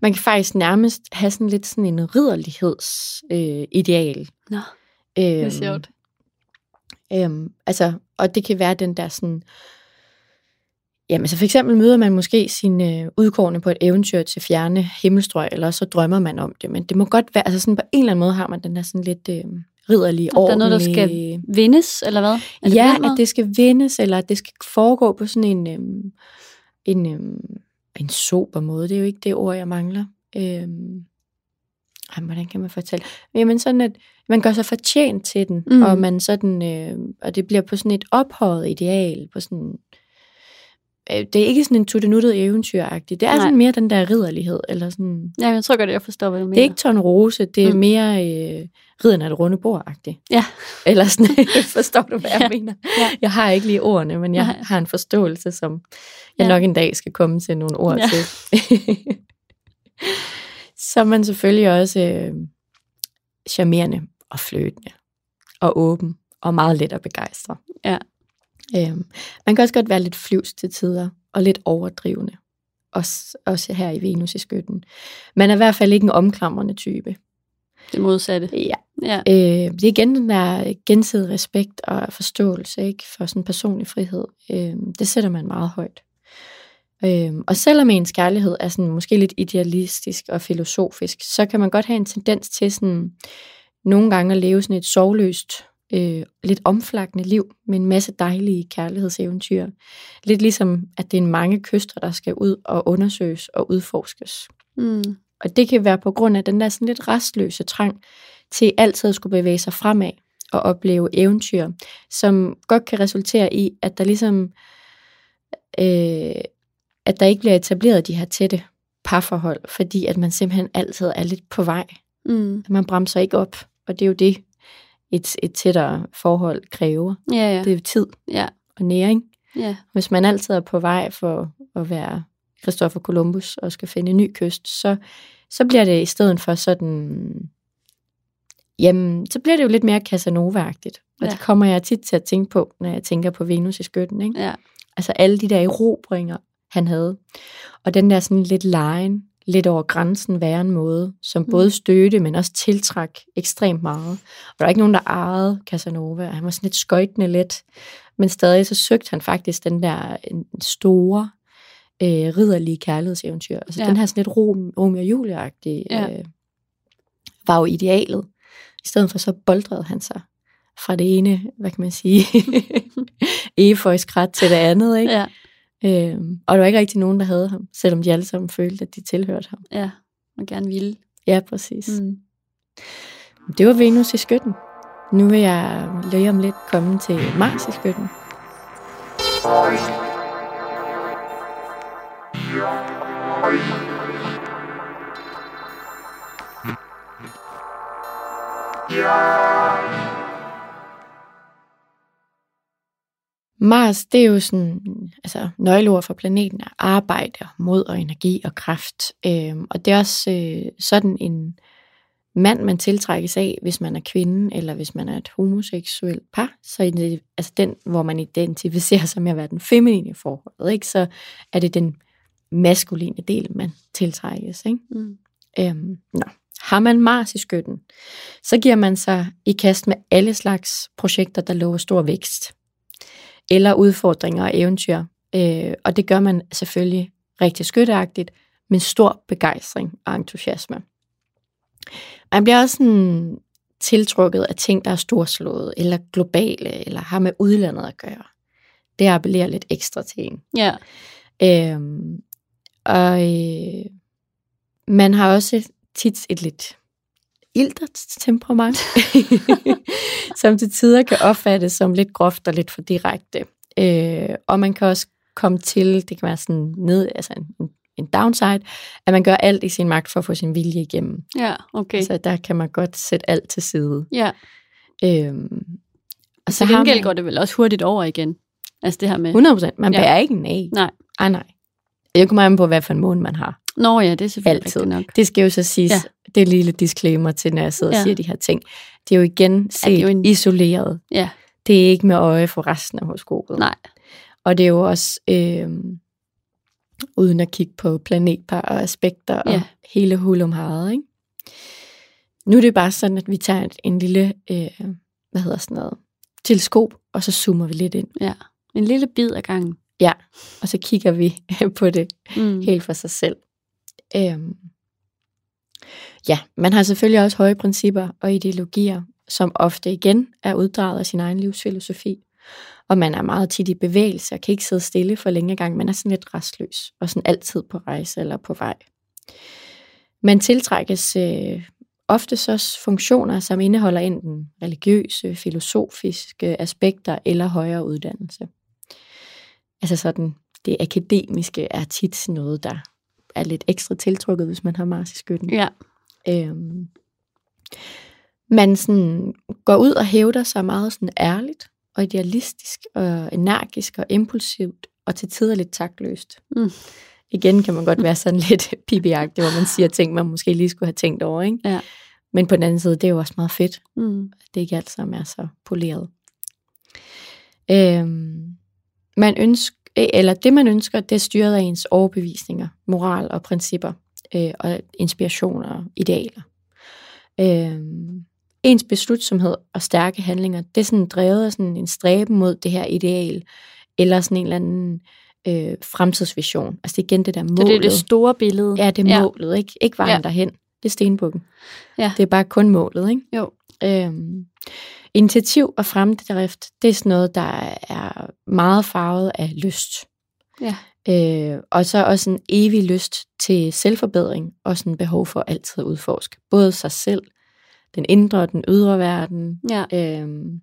Man kan faktisk nærmest have sådan lidt sådan en ridderlighedsideal. Øh, ideal. Nå, det er øhm, sjovt. Øhm, altså, og det kan være den der sådan... Jamen, så for eksempel møder man måske sine øh, udkårne på et eventyr til fjerne himmelstrøg, eller så drømmer man om det. Men det må godt være, altså sådan på en eller anden måde har man den der sådan lidt øh, ridderlige. Der er noget, der skal vindes, eller hvad? Er det ja, at det skal vindes, eller at det skal foregå på sådan en, øh, en, øh, en sober måde. Det er jo ikke det ord, jeg mangler. Øhm, ej, hvordan kan man fortælle? Jamen sådan, at man gør sig fortjent til den, mm. og man sådan, øh, og det bliver på sådan et ophøjet ideal, på sådan, øh, det er ikke sådan en tuttenuttet eventyragtigt, det er Nej. sådan mere den der ridderlighed, eller sådan. Ja, jeg tror godt, jeg forstår, hvad du mener. Det er ikke Ton Rose, det er mm. mere øh, ridden af det runde bord-agtigt. Ja. Eller sådan, forstår du, hvad jeg ja. mener? Ja. Jeg har ikke lige ordene, men jeg Nej. har en forståelse, som jeg ja. nok en dag skal komme til nogle ord ja. til. så er man selvfølgelig også øh, charmerende og fløtende og åben og meget let at begejstre. Ja. Øhm, man kan også godt være lidt flyvs til tider og lidt overdrivende. Også, også her i Venus i skytten. Man er i hvert fald ikke en omklamrende type. Det modsatte. Ja. ja. Øh, det er igen den der gensidig respekt og forståelse ikke, for sådan personlig frihed. Øh, det sætter man meget højt. Øhm, og selvom ens kærlighed er sådan måske lidt idealistisk og filosofisk, så kan man godt have en tendens til sådan nogle gange at leve sådan et sovløst, øh, lidt omflakkende liv med en masse dejlige kærlighedseventyr. Lidt ligesom, at det er mange kyster, der skal ud og undersøges og udforskes. Mm. Og det kan være på grund af den der sådan lidt restløse trang til altid at skulle bevæge sig fremad og opleve eventyr, som godt kan resultere i, at der ligesom øh, at der ikke bliver etableret de her tætte parforhold, fordi at man simpelthen altid er lidt på vej. Mm. Man bremser ikke op, og det er jo det, et, et tættere forhold kræver. Ja, ja. Det er tid ja. og næring. Ja. Hvis man altid er på vej for at være Christopher Columbus og skal finde en ny kyst, så, så bliver det i stedet for sådan, jamen, så bliver det jo lidt mere Casanova-agtigt. Og ja. det kommer jeg tit til at tænke på, når jeg tænker på Venus i skytten. Ikke? Ja. Altså alle de der erobringer han havde. Og den der sådan lidt lejen, lidt over grænsen væren måde, som mm. både stødte, men også tiltrak ekstremt meget. Og der var ikke nogen, der ejede Casanova. Han var sådan lidt skøjtende let, men stadig så søgte han faktisk den der en store, øh, ridderlige kærlighedseventyr. Altså ja. den her sådan lidt Rom, Romeo og ja. øh, var jo idealet. I stedet for så boldrede han sig fra det ene, hvad kan man sige, efeuskrat til det andet, ikke? Ja. Øh, og der var ikke rigtig nogen, der havde ham, selvom de alle sammen følte, at de tilhørte ham. Ja, og gerne ville. Ja, præcis. Mm. Det var Venus i skytten. Nu vil jeg lige om lidt komme til Mars i skytten. Ja. Mars, det er jo sådan, altså nøgleord for planeten er arbejde, mod og energi og kraft. Øhm, og det er også øh, sådan en mand, man tiltrækkes af, hvis man er kvinde, eller hvis man er et homoseksuelt par. Så det, altså den, hvor man identificerer sig med at være den feminine forhold, ikke? så er det den maskuline del, man tiltrækkes. Ikke? Mm. Øhm, nå. Har man Mars i skytten, så giver man sig i kast med alle slags projekter, der lover stor vækst eller udfordringer og eventyr. Øh, og det gør man selvfølgelig rigtig skytteagtigt, med stor begejstring og entusiasme. Man bliver også sådan tiltrukket af ting, der er storslået, eller globale, eller har med udlandet at gøre. Det appellerer lidt ekstra til en. Ja. Øhm, og øh, man har også tit et lidt temperament, som til tider kan opfattes som lidt groft og lidt for direkte. Øh, og man kan også komme til, det kan være sådan ned, altså en, en downside, at man gør alt i sin magt for at få sin vilje igennem. Ja, okay. Så der kan man godt sætte alt til side. ja. Øhm, og Så har gengæld man- går det vel også hurtigt over igen. Altså det her med... 100 procent. Man Ja. bærer ikke en af. Nej. Ej, nej. Det kommer an på, hvad for en måne man har. Nå ja, det er selvfølgelig Altid. nok. Det skal jo så siges, Ja. ja. det lille disclaimer til, når jeg sidder ja. Ja. og siger de her ting. Det er jo igen set det er ja, jo en- isoleret. Ja. Det er ikke med øje for resten af horoskopet. Nej. Og det er jo også øh, uden at kigge på planetpar og aspekter og Ja. hele hulumharet, ikke? Nu er det bare sådan, at vi tager et- en lille, øh, hvad hedder sådan noget, teleskop, og så zoomer vi lidt ind. Ja. En lille bid af gangen. Og så kigger vi på det Mm. helt for sig selv. Øhm. Ja, man har selvfølgelig også høje principper og ideologier, som ofte igen er uddraget af sin egen livsfilosofi. Og man er meget tit i bevægelse og kan ikke sidde stille for længe gang. Man er sådan lidt restløs og sådan altid på rejse eller på vej. Man tiltrækkes øh, ofte så funktioner, som indeholder enten religiøse, filosofiske aspekter eller højere uddannelse. Altså sådan, det akademiske er tit noget, der er lidt ekstra tiltrukket, hvis man har Mars i skytten. Ja. Øhm, man sådan går ud og hævder sig meget sådan ærligt og idealistisk og energisk og impulsivt og til tider lidt taktløst. Mm. Igen kan man godt være sådan lidt pibiagtig, hvor man siger ting, man måske lige skulle have tænkt over. Ikke? Ja. Men på den anden side, det er jo også meget fedt, Mm. det ikke alt sammen er så poleret. Øhm, man ønsker, eller det man ønsker, det er styret af ens overbevisninger, moral og principper, øh, og inspirationer og idealer. Øhm, ens beslutsomhed og stærke handlinger, det er sådan drevet af sådan en stræben mod det her ideal, eller sådan en eller anden øh, fremtidsvision. Altså det er igen det der målet. Så det er det store billede. Ja, det er Ja. målet, ikke? Ikke vejen ja. derhen. Det er stenbukken. Ja. Det er bare kun målet, ikke? Jo. Øhm, initiativ og fremdrift, det er sådan noget, der er meget farvet af lyst. Ja. Øh, og så også en evig lyst til selvforbedring, og sådan behov for altid at udforske. Både sig selv, den indre og den ydre verden. Ja. Øhm,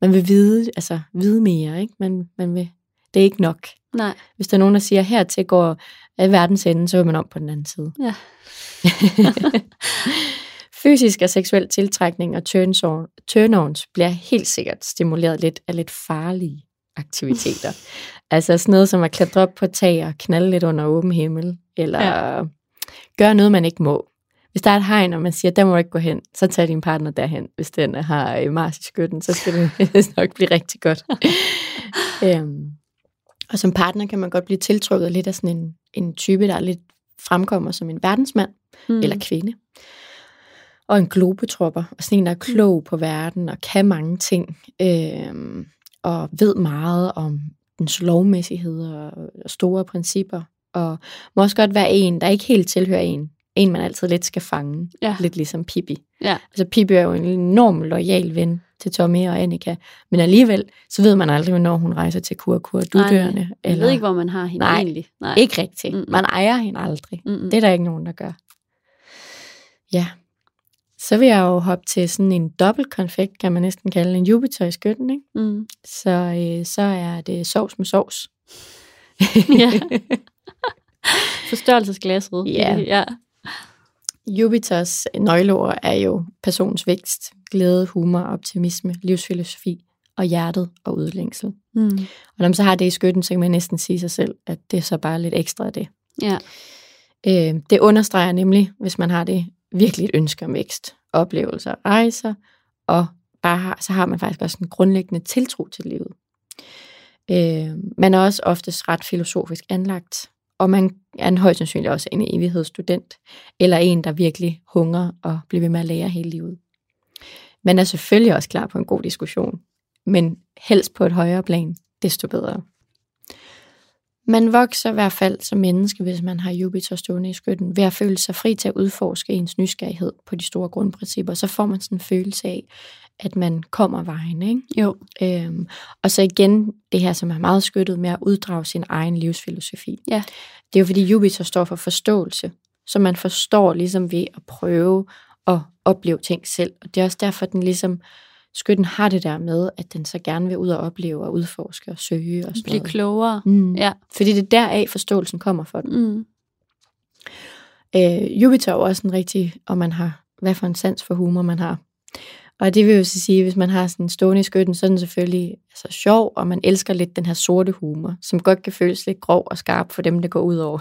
man vil vide, altså vide mere, ikke? Man, man vil, det er ikke nok. Nej. Hvis der er nogen, der siger, hertil går af verdens ende, så vil man om på den anden side. Ja. Fysisk og seksuel tiltrækning og turn- turn-ons bliver helt sikkert stimuleret lidt af lidt farlige aktiviteter. altså sådan noget som at klatre op på tag og knalde lidt under åben himmel, eller ja. gøre noget, man ikke må. Hvis der er et hegn, og man siger, der må du ikke gå hen, så tag din partner derhen. Hvis den har øh, Mars i skytten, så skal det nok blive rigtig godt. øhm, og som partner kan man godt blive tiltrukket lidt af sådan en, en type, der er lidt fremkommer som en verdensmand Mm. eller kvinde. Og en globetropper, og sådan en, der er klog på verden og kan mange ting, øhm, og ved meget om dens lovmæssighed og, og store principper, og må også godt være en, der ikke helt tilhører en. En, man altid lidt skal fange. Ja. Lidt ligesom Pippi. Ja. Altså Pippi er jo en enorm lojal ven til Tommy og Annika, men alligevel, så ved man aldrig, hvornår hun rejser til Kurkur Dudørende. Jeg ved ikke, hvor man har hende Nej, egentlig. Nej. Ikke rigtigt. Mm-mm. Man ejer hende aldrig. Mm-mm. Det er der ikke nogen, der gør. Ja. Så vil jeg jo hoppe til sådan en dobbelt konfekt, kan man næsten kalde en Jupiter i skytten, ikke? Mm. Så, øh, så er det sovs med sovs. Ja. Forstørrelsesglasset. Ja. ja. Jupiters nøgleord er jo personens vækst, glæde, humor, optimisme, livsfilosofi og hjertet og udlængsel. Mm. Og når man så har det i skytten, så kan man næsten sige sig selv, at det er så bare lidt ekstra af det. Ja. Øh, det understreger nemlig, hvis man har det virkelig et ønske om vækst, oplevelser, rejser, og bare har, så har man faktisk også en grundlæggende tiltro til livet. Øh, man er også oftest ret filosofisk anlagt, og man er en højst sandsynligt også en evighedsstudent, eller en, der virkelig hunger og bliver ved med at lære hele livet. Man er selvfølgelig også klar på en god diskussion, men helst på et højere plan, desto bedre. Man vokser i hvert fald som menneske, hvis man har Jupiter stående i skytten, ved at føle sig fri til at udforske ens nysgerrighed på de store grundprincipper. Så får man sådan en følelse af, at man kommer vejen. Ikke? Jo. Øhm, og så igen det her, som er meget skyttet med at uddrage sin egen livsfilosofi. Ja. Det er jo fordi Jupiter står for forståelse, så man forstår ligesom ved at prøve at opleve ting selv. Og det er også derfor, den ligesom skytten har det der med, at den så gerne vil ud og opleve og udforske og søge og sådan Blive noget. klogere. Mm. Ja. Fordi det er deraf forståelsen kommer for den. Mm. Øh, Jupiter er også en rigtig, og man har, hvad for en sans for humor man har. Og det vil jo så sige, hvis man har sådan en stående i skytten, så er den selvfølgelig altså, sjov, og man elsker lidt den her sorte humor, som godt kan føles lidt grov og skarp for dem, det går ud over.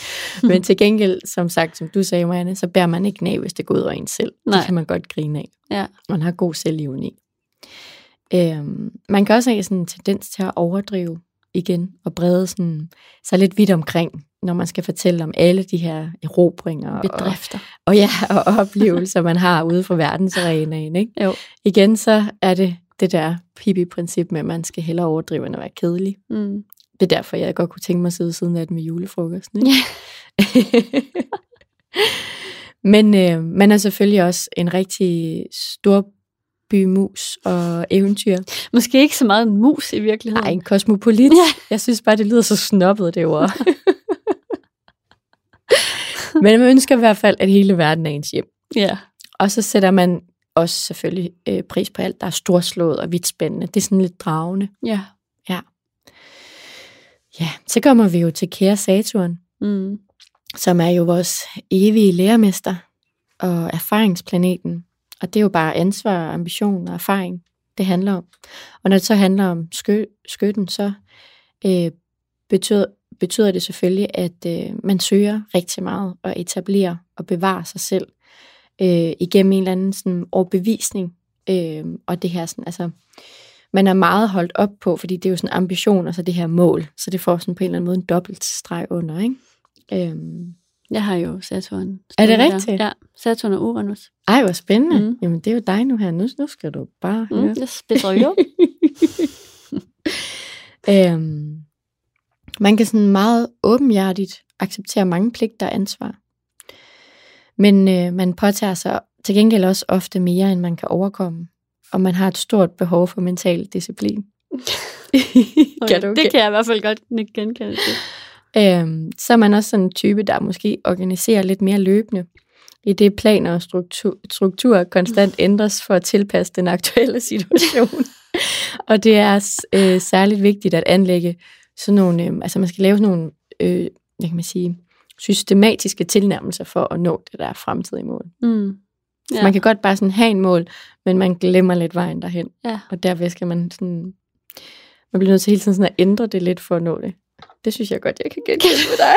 Men til gengæld, som sagt, som du sagde, Marianne, så bærer man ikke af, hvis det går ud over en selv. Nej. Det kan man godt grine af. Ja. Man har god selvivni. Øhm, man kan også have sådan en tendens til at overdrive igen, og brede sådan, så lidt vidt omkring, når man skal fortælle om alle de her erobringer og, Bedrifter. og, ja, og oplevelser, man har ude fra verdensarenaen. Ikke? Jo. Igen så er det det der hippie-princip med, at man skal hellere overdrive, end at være kedelig. Mm. Det er derfor, jeg godt kunne tænke mig at sidde siden af den med julefrokosten. Ikke? Ja. Men øh, man er selvfølgelig også en rigtig stor bymus og eventyr. Måske ikke så meget en mus i virkeligheden. Nej, en kosmopolit. Ja. Jeg synes bare, det lyder så snobbet, det ord. Men man ønsker i hvert fald, at hele verden er ens hjem. Ja. Og så sætter man også selvfølgelig øh, pris på alt, der er storslået og vidt spændende. Det er sådan lidt dragende. Ja. Ja, så kommer vi jo til kære Saturn, Mm. som er jo vores evige lærermester og erfaringsplaneten. Og det er jo bare ansvar, ambition og erfaring, det handler om. Og når det så handler om skø, skytten, så øh, betyder, betyder det selvfølgelig, at øh, man søger rigtig meget og etablerer og bevarer sig selv øh, igennem en eller anden sådan, overbevisning. Øh, og det her sådan, altså, man er meget holdt op på, fordi det er jo sådan ambition, og så det her mål. Så det får sådan på en eller anden måde en dobbelt streg under, ikke? Øhm. Jeg har jo Saturn. Er det stående der. rigtigt? Ja, Saturn og Uranus. Ej, hvor spændende. Mm. Mm. Jamen, det er jo dig nu her. Nu, nu skal du bare Mm. høre. Jeg spidser jo. øhm, man kan sådan meget åbenhjertigt acceptere mange pligter og ansvar. Men øh, man påtager sig til gengæld også ofte mere, end man kan overkomme. Og man har et stort behov for mental disciplin. Okay. Det kan jeg i hvert fald godt genkende til. Øhm, så er man også sådan en type, der måske organiserer lidt mere løbende, i det planer og struktur, strukturer konstant ændres for at tilpasse den aktuelle situation. og det er øh, særligt vigtigt at anlægge sådan nogle, øh, altså man skal lave sådan nogle, øh, hvad kan man sige, systematiske tilnærmelser for at nå det der fremtidige mål. Mm. Ja. Så man kan godt bare sådan have en mål, men man glemmer lidt vejen derhen. Ja. Og derved skal man sådan, man bliver nødt til hele tiden sådan at ændre det lidt for at nå det. Det synes jeg godt, jeg kan genkende med dig.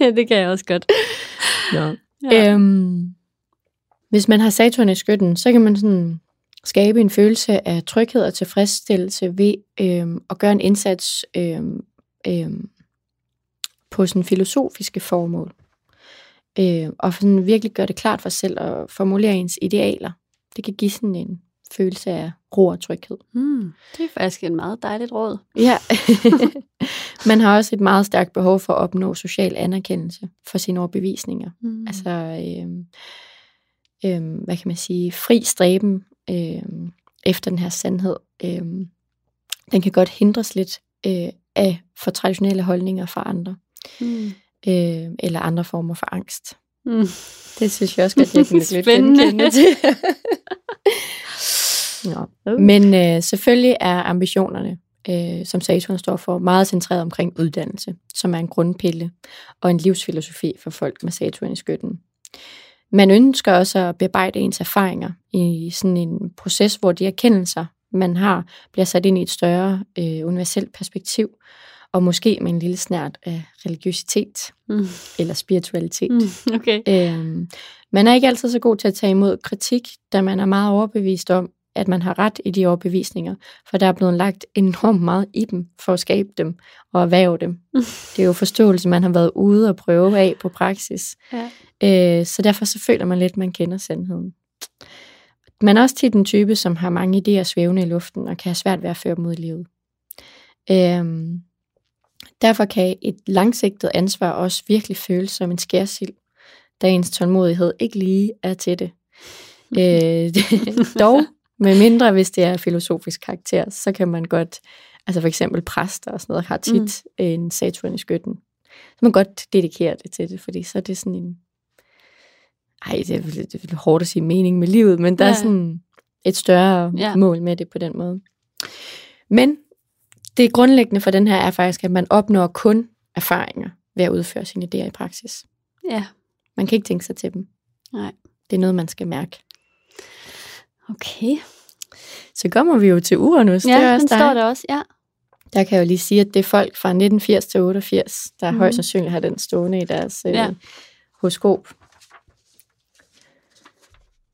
ja, det kan jeg også godt. Nå. Ja. Øhm, hvis man har Saturn i skytten, så kan man sådan skabe en følelse af tryghed og tilfredsstillelse ved øhm, at gøre en indsats øhm, øhm, på sådan filosofiske formål. Øh, og sådan virkelig gøre det klart for sig selv og formulere ens idealer. Det kan give sådan en følelse af ro og tryghed. Mm. Det er faktisk et meget dejligt råd. Ja. man har også et meget stærkt behov for at opnå social anerkendelse for sine overbevisninger. Mm. Altså, øhm, øhm, hvad kan man sige, fri stræben øhm, efter den her sandhed, øhm, den kan godt hindres lidt øh, af for traditionelle holdninger fra andre, Mm. øh, eller andre former for angst. Mm. Det synes jeg også godt, jeg kan lidt genkende til. Nå. Men øh, selvfølgelig er ambitionerne, øh, som Saturn står for, meget centreret omkring uddannelse, som er en grundpille og en livsfilosofi for folk med Saturn i skytten. Man ønsker også at bearbejde ens erfaringer i sådan en proces, hvor de erkendelser, man har, bliver sat ind i et større øh, universelt perspektiv, og måske med en lille snært af religiøsitet Mm. eller spiritualitet. Mm. Okay. Øhm, man er ikke altid så god til at tage imod kritik, da man er meget overbevist om, at man har ret i de overbevisninger, for der er blevet lagt enormt meget i dem for at skabe dem og erhverve dem. Det er jo forståelse, man har været ude og prøve af på praksis. Ja. Øh, så derfor så føler man lidt, at man kender sandheden. Man er også tit en type, som har mange idéer svævende i luften og kan have svært ved at føre dem ud i livet. Øhm, derfor kan et langsigtet ansvar også virkelig føles som en skærsild, da ens tålmodighed ikke lige er til det. Øh, dog, med mindre hvis det er filosofisk karakter, så kan man godt, altså for eksempel præster og sådan noget, har tit mm. en Saturn i skytten. Så man godt dedikere det til det, fordi så er det sådan en, ej, det er, det er hårdt at sige mening med livet, men der ja. er sådan et større ja. mål med det på den måde. Men det grundlæggende for den her er faktisk, at man opnår kun erfaringer ved at udføre sine idéer i praksis. Ja. Man kan ikke tænke sig til dem. Nej. Det er noget, man skal mærke. Okay. Så kommer vi jo til Uranus. Ja, det er også den står der også, ja. Der kan jeg jo lige sige, at det er folk fra 1980 til 88, der mm. højst sandsynligt har den stående i deres øh, ja. horoskop.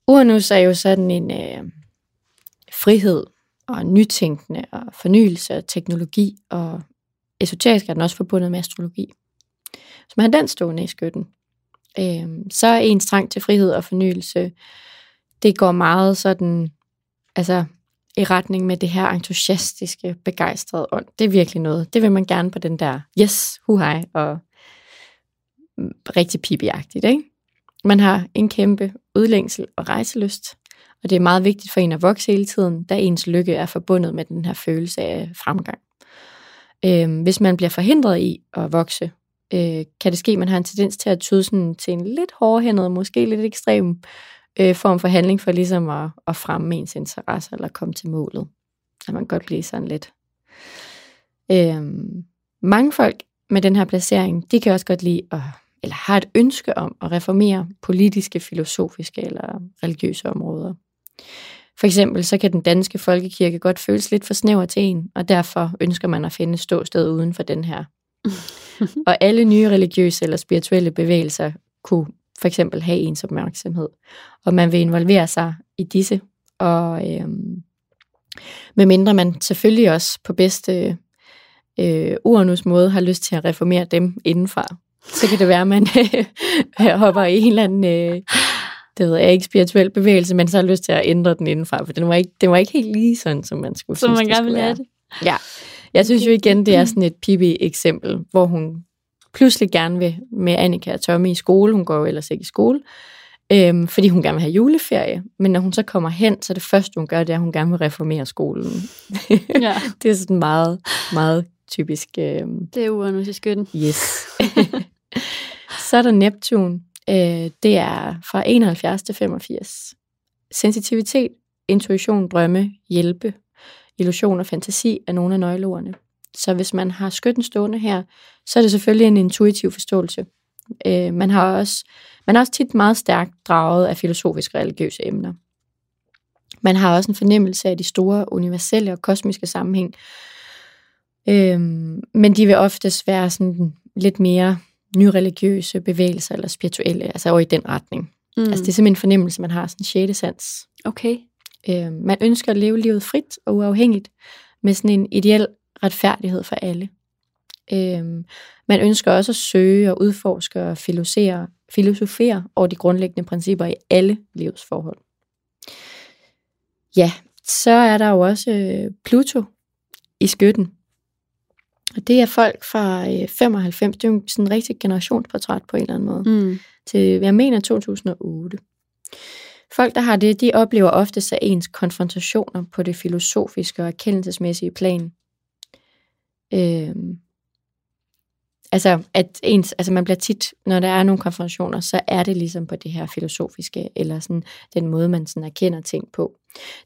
Uranus er jo sådan en øh, frihed og nytænkende og fornyelse og teknologi, og esoterisk er den også forbundet med astrologi. Så man har den stående i skytten. Øh, så er ens trang til frihed og fornyelse, det går meget sådan, altså i retning med det her entusiastiske, begejstrede ånd. Det er virkelig noget. Det vil man gerne på den der, yes, huhej, og rigtig pibiagtigt, ikke? Man har en kæmpe udlængsel og rejselyst, og det er meget vigtigt for en at vokse hele tiden, da ens lykke er forbundet med den her følelse af fremgang. Øhm, hvis man bliver forhindret i at vokse, øh, kan det ske, at man har en tendens til at tyde sådan til en lidt hårdhændet, måske lidt ekstrem øh, form for handling for ligesom at, at fremme ens interesse eller komme til målet. At man godt blive sådan lidt. Øhm, mange folk med den her placering, de kan også godt lide at, eller har et ønske om at reformere politiske, filosofiske eller religiøse områder. For eksempel så kan den danske folkekirke godt føles lidt for snæver til en, og derfor ønsker man at finde ståsted uden for den her. og alle nye religiøse eller spirituelle bevægelser kunne for eksempel have ens opmærksomhed. Og man vil involvere sig i disse. Og øhm, medmindre man selvfølgelig også på bedste øh, Uranus måde har lyst til at reformere dem indenfra, så kan det være, at man hopper i en eller anden, øh, det ved jeg ikke, spirituel bevægelse, men så har lyst til at ændre den indenfra, for den var ikke, den var ikke helt lige sådan, som man skulle Som synes, man gerne ville have det. Ja, jeg synes jo igen, det er sådan et pibi-eksempel, hvor hun pludselig gerne vil med Annika og Tommy i skole. Hun går jo ellers ikke i skole, øhm, fordi hun gerne vil have juleferie. Men når hun så kommer hen, så det første, hun gør, det er, at hun gerne vil reformere skolen. Ja. det er sådan meget, meget typisk. Øhm, det er Uranus i skytten. Yes. så er der Neptun. Øh, det er fra 71 til 85. Sensitivitet, intuition, drømme, hjælpe, illusion og fantasi er nogle af nøgleordene. Så hvis man har skytten stående her, så er det selvfølgelig en intuitiv forståelse. Øh, man, har også, man er også tit meget stærkt draget af filosofiske religiøse emner. Man har også en fornemmelse af de store universelle og kosmiske sammenhæng. Øh, men de vil oftest være sådan lidt mere nyreligiøse bevægelser eller spirituelle, altså over i den retning. Mm. Altså det er simpelthen en fornemmelse, man har sådan en sjette sans. Okay. Øh, man ønsker at leve livet frit og uafhængigt med sådan en ideel retfærdighed for alle. Øhm, man ønsker også at søge og udforske og filosofere, filosofere over de grundlæggende principper i alle livets forhold. Ja, så er der jo også øh, Pluto i skytten. Og det er folk fra øh, 95, det er jo sådan en rigtig generationsportræt på en eller anden måde, mm. til, jeg mener, 2008. Folk, der har det, de oplever ofte sig ens konfrontationer på det filosofiske og erkendelsesmæssige plan Øh, altså, at ens, altså man bliver tit, når der er nogle konfrontationer, så er det ligesom på det her filosofiske, eller sådan den måde, man sådan erkender ting på.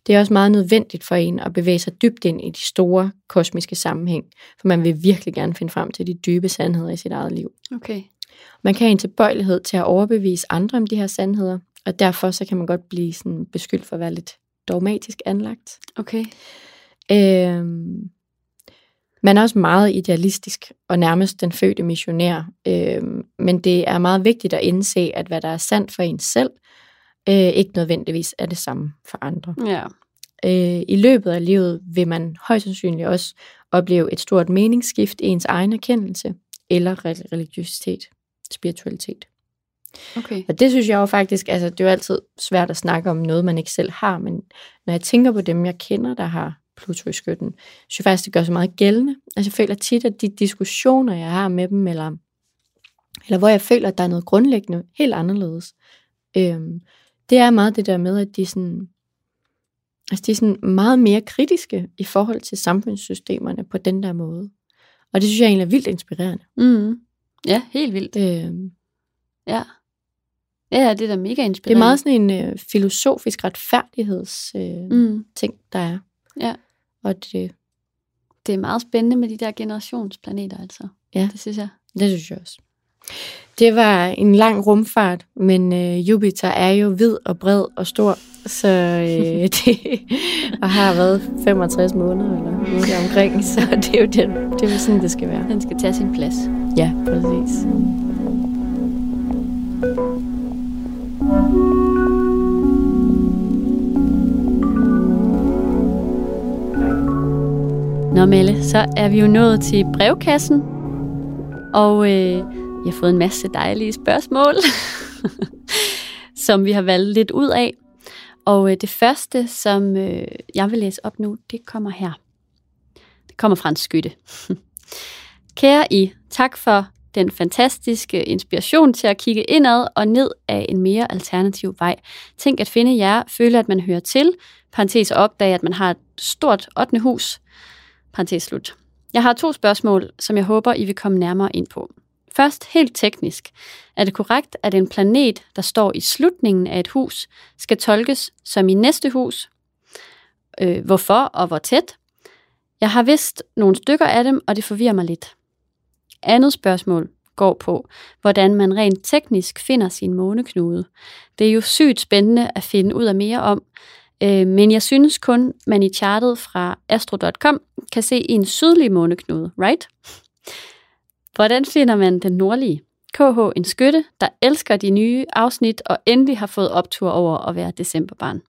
Det er også meget nødvendigt for en at bevæge sig dybt ind i de store kosmiske sammenhæng, for man vil virkelig gerne finde frem til de dybe sandheder i sit eget liv. Okay. Man kan have en tilbøjelighed til at overbevise andre om de her sandheder, og derfor så kan man godt blive sådan beskyldt for at være lidt dogmatisk anlagt. Okay. Øhm, man er også meget idealistisk og nærmest den fødte missionær, øh, men det er meget vigtigt at indse, at hvad der er sandt for en selv, øh, ikke nødvendigvis er det samme for andre. Ja. Øh, I løbet af livet vil man højst sandsynligt også opleve et stort meningsskift i ens egen erkendelse eller religiøsitet, spiritualitet. Okay. Og det synes jeg jo faktisk, altså det er jo altid svært at snakke om noget, man ikke selv har, men når jeg tænker på dem, jeg kender, der har Pluto i skytten. Jeg faktisk, det gør så meget gældende. Altså jeg føler tit, at de diskussioner, jeg har med dem, eller, eller hvor jeg føler, at der er noget grundlæggende helt anderledes, øhm, det er meget det der med, at de sådan, altså de er sådan meget mere kritiske i forhold til samfundssystemerne på den der måde. Og det synes jeg egentlig er vildt inspirerende. Mm. Ja, helt vildt. Øhm, ja. Ja, det er da mega Det inspirerende. er meget sådan en øh, filosofisk retfærdigheds øh. Mm. ting, der er. Ja. Og det, Det er meget spændende med de der generationsplaneter, altså. Ja. Det synes jeg. det synes jeg også. Det var en lang rumfart, men øh, Jupiter er jo hvid og bred og stor, så øh, det og har været 65 måneder eller noget omkring, så det er jo den, det er jo sådan, det skal være. Den skal tage sin plads. Ja, præcis. Nå Melle, så er vi jo nået til brevkassen, og øh, jeg har fået en masse dejlige spørgsmål, som vi har valgt lidt ud af. Og øh, det første, som øh, jeg vil læse op nu, det kommer her. Det kommer fra en skytte. Kære I, tak for den fantastiske inspiration til at kigge indad og ned af en mere alternativ vej. Tænk at finde jer, føle at man hører til, parentes opdage, at man har et stort 8. hus, Parenthes slut. Jeg har to spørgsmål, som jeg håber, I vil komme nærmere ind på. Først helt teknisk. Er det korrekt, at en planet, der står i slutningen af et hus, skal tolkes som i næste hus? Øh, hvorfor og hvor tæt? Jeg har vist nogle stykker af dem, og det forvirrer mig lidt. Andet spørgsmål går på, hvordan man rent teknisk finder sin måneknude. Det er jo sygt spændende at finde ud af mere om, øh, men jeg synes kun, man i chartet fra astro.com kan se en sydlig måneknude, right? Hvordan finder man den nordlige? KH, en skytte, der elsker de nye afsnit og endelig har fået optur over at være decemberbarn.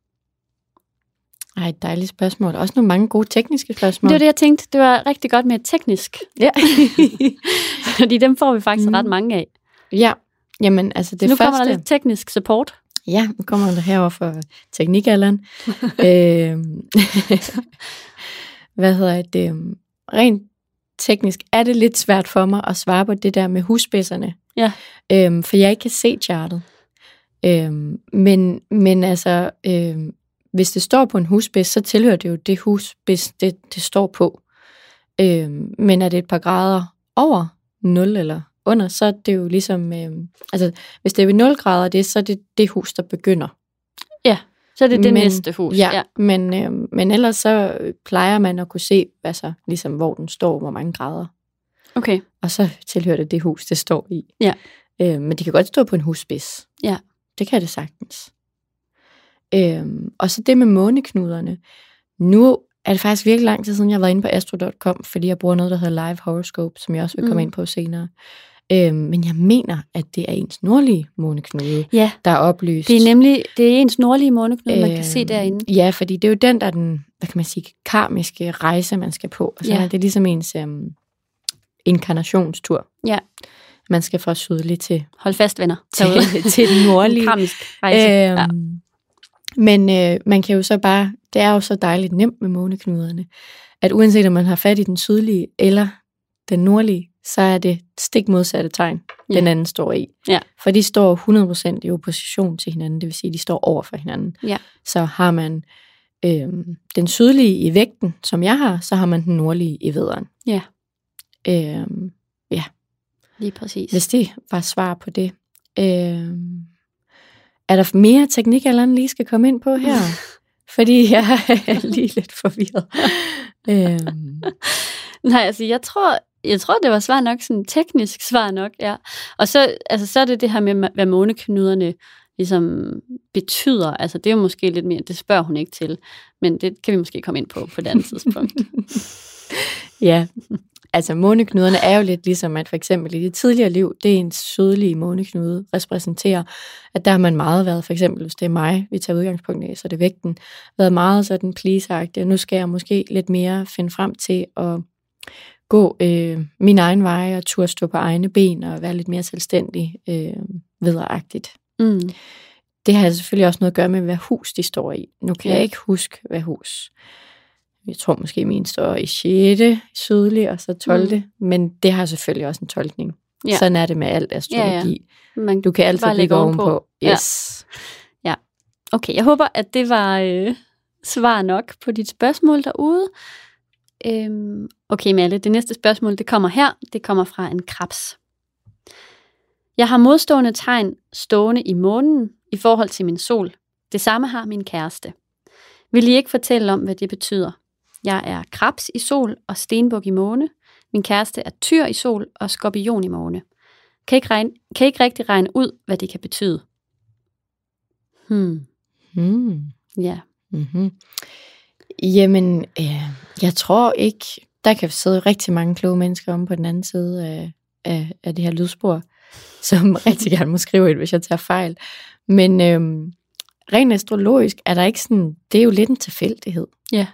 Ej, et dejligt spørgsmål. Også nogle mange gode tekniske spørgsmål. Det var det, jeg tænkte. Det var rigtig godt med et teknisk, Ja. fordi dem får vi faktisk Mm. ret mange af. ja. Jamen, altså Det det nu første... kommer der lidt teknisk support. Ja, nu kommer der herover for teknikalderen. øh, hvad hedder det? øhm, Rent teknisk er det lidt svært for mig at svare på det der med husspidserne. Ja. Øhm, for jeg ikke kan se chartet. Øhm, men, men altså, øhm, hvis det står på en husspids, så tilhører det jo det husspids, det, det står på. Øhm, men er det et par grader over 0 eller under, så er det jo ligesom, øhm, altså hvis det er ved 0 grader, det, så er det det hus, der begynder. Så er det det Men- næste hus. Ja, ja. Men, øh, men ellers så plejer man at kunne se, altså, ligesom, hvor den står, hvor mange grader. Okay. Og så tilhører det det hus, det står i. Ja. Øh, men det kan godt stå på en husspids. Ja. Det kan det sagtens. Øh, og så det med måneknuderne. Nu er det faktisk virkelig lang tid siden, jeg har været inde på astro.com, fordi jeg bruger noget, der hedder Live Horoscope, som jeg også vil komme Mm. ind på senere. Øh, men jeg mener, at det er ens nordlige måneknude, Ja, der er oplyst. det er nemlig det er ens nordlige måneknude, man kan se Øhm, derinde. Ja, fordi det er jo den, der er den, hvad kan man sige, karmiske rejse, man skal på. Altså, Ja. Det er ligesom ens øhm, inkarnationstur. Ja. Man skal fra sydlig til, Hold fast, venner. til, til den nordlige. Karmisk rejse. Øhm, ja. Men øh, man kan jo så bare, det er jo så dejligt nemt med måneknuderne, at uanset om man har fat i den sydlige eller den nordlige, så er det stik modsatte tegn, Ja. den anden står i. Ja. For de står 100% i opposition til hinanden, det vil sige, de står over for hinanden. Ja. Så har man øhm, den sydlige i vægten, som jeg har, så har man den nordlige i vederen. Ja. Øhm, Lige præcis. hvis det var svar på det. Øhm, er der mere teknik, eller lige skal komme ind på her? Fordi jeg er lige lidt forvirret. øhm, Nej, altså jeg tror, jeg tror, det var svar nok, sådan teknisk svar nok, ja. Og så, altså, så er det det her med, hvad måneknuderne ligesom betyder. Altså det er jo måske lidt mere, det spørger hun ikke til, men det kan vi måske komme ind på på et andet tidspunkt. ja, altså måneknuderne er jo lidt ligesom, at for eksempel i det tidligere liv, det er en sydlige måneknude repræsenterer, at der har man meget været, for eksempel hvis det er mig, vi tager udgangspunkt i, så er det vægten, været meget sådan please og nu skal jeg måske lidt mere finde frem til at gå øh, min egen vej og turde stå på egne ben og være lidt mere selvstændig øh, vederagtigt. Mm. Det har selvfølgelig også noget at gøre med, hvad hus de står i. Nu kan Ja. jeg ikke huske, hvad hus. Jeg tror måske, min står i 6. sydlig, og så 12. Mm. Men det har selvfølgelig også en tolkning. Ja. Ja. Sådan er det med alt astrologi. Ja, ja. Man Du kan altid lægge ovenpå. ovenpå. Yes. Ja. Okay, jeg håber, at det var øh, svar nok på dit spørgsmål derude. Øhm, okay, Malle, det næste spørgsmål, det kommer her. Det kommer fra en krabs. Jeg har modstående tegn stående i månen i forhold til min sol. Det samme har min kæreste. Vil I ikke fortælle om, hvad det betyder? Jeg er krebs i sol og stenbuk i måne. Min kæreste er tyr i sol og skorpion i måne. Kan ikke, regne, kan ikke rigtig regne ud, hvad det kan betyde. Hmm. Hmm. Ja. Mm-hmm. Jamen, øh, jeg tror ikke, der kan sidde rigtig mange kloge mennesker om på den anden side af, af, af det her lydspor, som rigtig gerne må skrive et, hvis jeg tager fejl. Men øh, rent astrologisk er der ikke sådan, det er jo lidt en tilfældighed. Ja.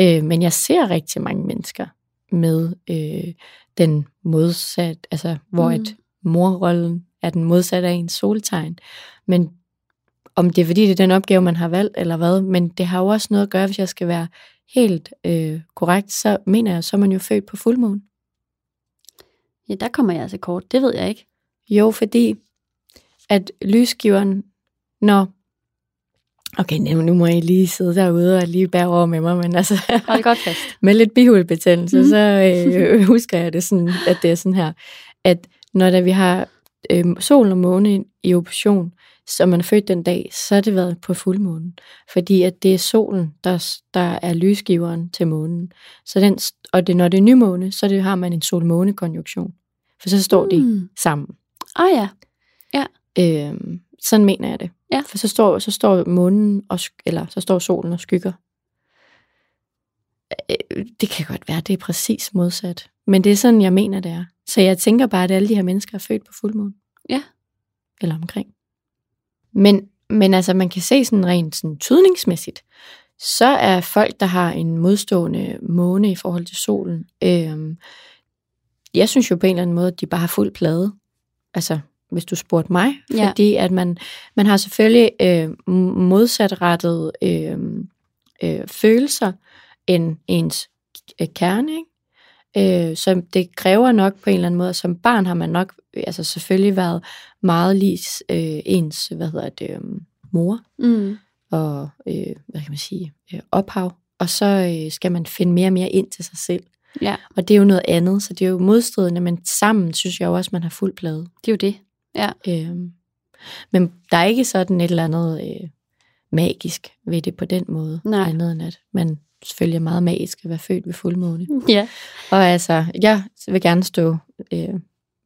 Øh, men jeg ser rigtig mange mennesker med øh, den modsat, altså hvor Mm. mm. et morrollen er den modsatte af ens soltegn. Men om det er fordi, det er den opgave, man har valgt, eller hvad, men det har jo også noget at gøre, hvis jeg skal være helt øh, korrekt, så mener jeg, så er man jo født på fuldmåne. ja, der kommer jeg altså kort. Det ved jeg ikke. Jo, fordi at lysgiveren, når Okay, nu nu må I lige sidde derude og lige bære over med mig, men altså, Hold godt fast. med lidt bihulebetændelse, Mhm. mm. så øh, husker jeg det sådan, at det er sådan her, at når der vi har øh, sol og måne i opposition, så man er født den dag, så har det været på fuldmånen. Fordi at det er solen, der, der er lysgiveren til månen. Så den, og det, når det er nymåne, så det, har man en sol-måne-konjunktion. For så står de Mm. sammen. Ah ja. Øh, sådan mener jeg det. Ja. For så står, så står månen, og, eller så står solen og skygger. Øh, Det kan godt være, det er præcis modsat. Men det er sådan, jeg mener, det er. Så jeg tænker bare, at alle de her mennesker er født på fuldmåne. Ja. Eller omkring. Men, men altså, man kan se sådan rent sådan tydningsmæssigt, så er folk, der har en modstående måne i forhold til solen, øh, jeg synes jo på en eller anden måde, at de bare har fuld plade. Altså, hvis du spurgte mig. Ja. Fordi at man, man har selvfølgelig øh, modsatrettet øh, øh, følelser end ens kerne. Ikke? Øh, så det kræver nok på en eller anden måde, som barn har man nok altså selvfølgelig været meget lige øh, ens, hvad hedder det, øh, mor Mm. og, øh, hvad kan man sige, øh, ophav. Og så øh, skal man finde mere og mere ind til sig selv. Ja, Og det er jo noget andet, så det er jo modstridende, men sammen synes jeg jo også, man har fuld plade. det er jo det. Ja. Øhm, men der er ikke sådan et eller andet øh, magisk ved det på den måde. Nej. Andet end at man selvfølgelig er meget magisk at være født ved fuldmåne. Ja. Og altså, jeg vil gerne stå øh,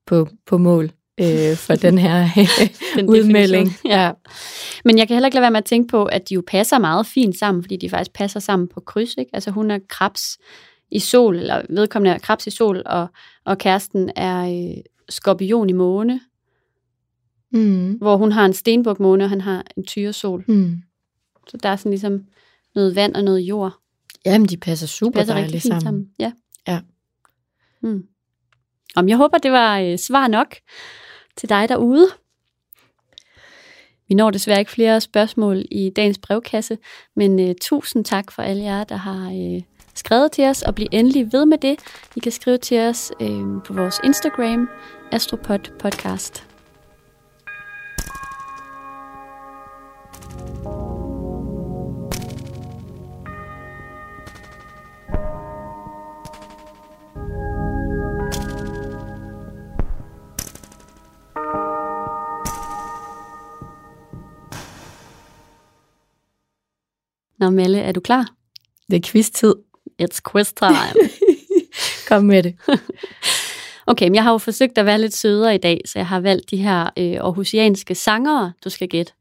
på, på mål øh, for den her Den udmelding. definition. Ja. Men jeg kan heller ikke lade være med at tænke på, at de jo passer meget fint sammen, fordi de faktisk passer sammen på kryds. Ikke? Altså hun er krebs i sol, eller vedkommende er krebs i sol, og, og kæresten er øh, skorpion i måne, Mm. hvor hun har en stenbuk måne, og han har en tyresol. Mm. Så der er sådan ligesom noget vand og noget jord. Jamen, de passer super passer rigtig dejligt sammen. sammen. Ja. Ja. Mm. Om jeg håber, det var øh, svar nok til dig derude. Vi når desværre ikke flere spørgsmål i dagens brevkasse, men øh, tusind tak for alle jer, der har øh, skrevet til os, og bliv endelig ved med det. I kan skrive til os øh, på vores Instagram, Astropod Podcast. Melle, er du klar? Det er quiz-tid. It's quiz time. Kom med det. Okay, men jeg har jo forsøgt at være lidt sødere i dag, så jeg har valgt de her øh, aarhusianske sangere, du skal gætte.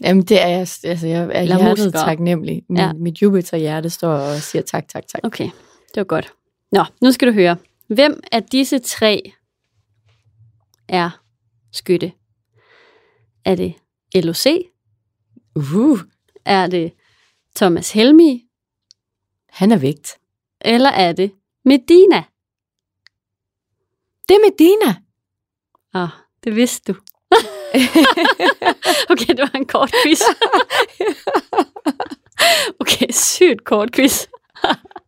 Jamen, det er jeg, altså, jeg er Eller hjertet musikere. taknemmelig. Min, Ja. Mit Jupiter-hjerte står og siger tak, tak, tak. Okay, det var godt. Nå, nu skal du høre. Hvem af disse tre er skytte? Er det LOC? Uh, Er det Thomas Helmi? han er vægt. Eller er det Medina? Det er Medina. Oh, det vidste du. okay, det var en kort quiz. okay, sygt kort quiz.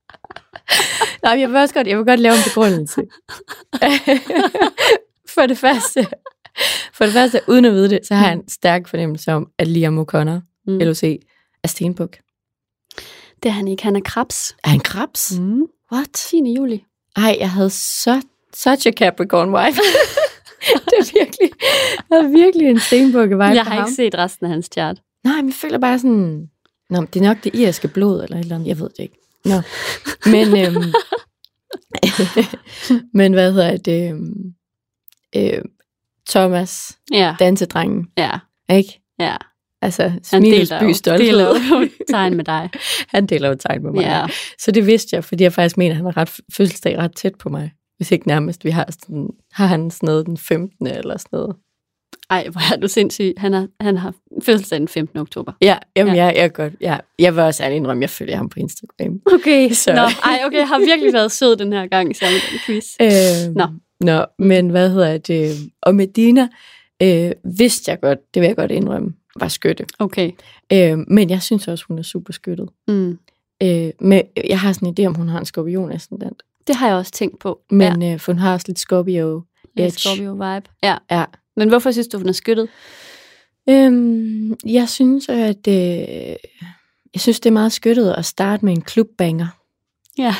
Nej, jeg vil også godt, jeg vil godt lave en begrundelse. for det første, for det første, uden at vide det, så har jeg en stærk fornemmelse om, at Liam O'Connor, mm. LOC, er stenbuk. Det er han ikke, han er krebs. Er han krebs? Mm. What? 10. juli. Ej, jeg havde så, such a Capricorn wife. det er virkelig, det er virkelig en stenbukke vej Jeg har ham. ikke set resten af hans chart. Nej, men jeg føler bare sådan, Nå, det er nok det irske blod, eller et eller andet, jeg ved det ikke. Nå, men, øhm, men hvad hedder det, øhm, øh, Thomas, Ja, dansedrengen, ja, ikke? ja. Altså, smilets by stolthed. deler jo tegn med dig. Han deler jo tegn med mig. Ja. Så det vidste jeg, fordi jeg faktisk mener, at han har ret, fødselsdag ret tæt på mig. Hvis ikke nærmest. Vi har, sådan, har han sådan noget den 15. eller sådan noget. Ej, hvor er du sindssyg. Han har, han har fødselsdag den 15. oktober. Ja, jamen, Ja. Jeg, jeg, er godt, ja. jeg vil også ærlig indrømme, jeg følger ham på Instagram. Okay, Så- så. Nå, ej, okay, jeg har virkelig været sød den her gang sammen med quiz. Øh, Nå. Nå, men hvad hedder det? Og Medina øh, vidste jeg godt, det vil jeg godt indrømme, var skytte. Okay. Øh, men jeg synes også, hun er super skyttet. Mm. Øh, men jeg har sådan en idé om, hun har en skorpion ascendant. Det har jeg også tænkt på. Men ja. øh, for hun har også lidt Scorpio. edge. Scorpio vibe. Ja. Ja. Men hvorfor synes du, hun er skyttet? Øhm, jeg synes, at øh, jeg synes, det er meget skyttet at starte med en klubbanger. Ja.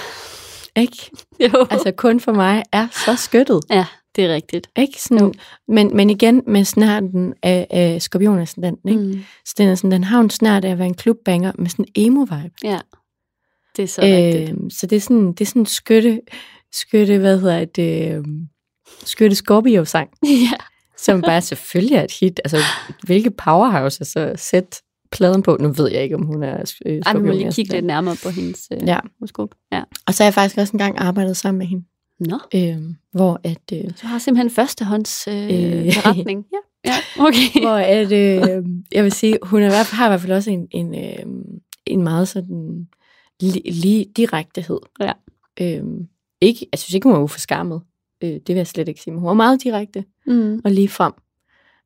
Ikke? Jo. Altså kun for mig er så skyttet. ja, det er rigtigt. Ikke? Sådan, men, men igen med snærten af, af skorpionascendanten. Ikke? Mm. Mm. Så den, er sådan, den har en snart af at være en klubbanger med sådan en emo-vibe. Ja, det er så øh, rigtigt. Øhm, så det er sådan, det er sådan en skytte, skytte, hvad hedder det, øhm, skytte Scorpio-sang, Ja. som bare selvfølgelig er et hit. Altså, hvilke powerhouse er så sæt pladen på? Nu ved jeg ikke, om hun er øh, Ej, vi må lige kigge lidt nærmere på hendes øh, Ja. horoskop. Ja. Og så har jeg faktisk også engang arbejdet sammen med hende, Nå, øhm, hvor at, øh, du har simpelthen førstehånds øh, Øh. beretning. Ja, ja, okay. hvor at, øh, jeg vil sige, hun er har i hvert fald også en, en, øh, en meget sådan li, li, direktehed. Ja. Øhm, ikke, jeg synes ikke, hun var uforskammet. Øh, det vil jeg slet ikke sige, men hun var meget direkte Mm. og lige frem.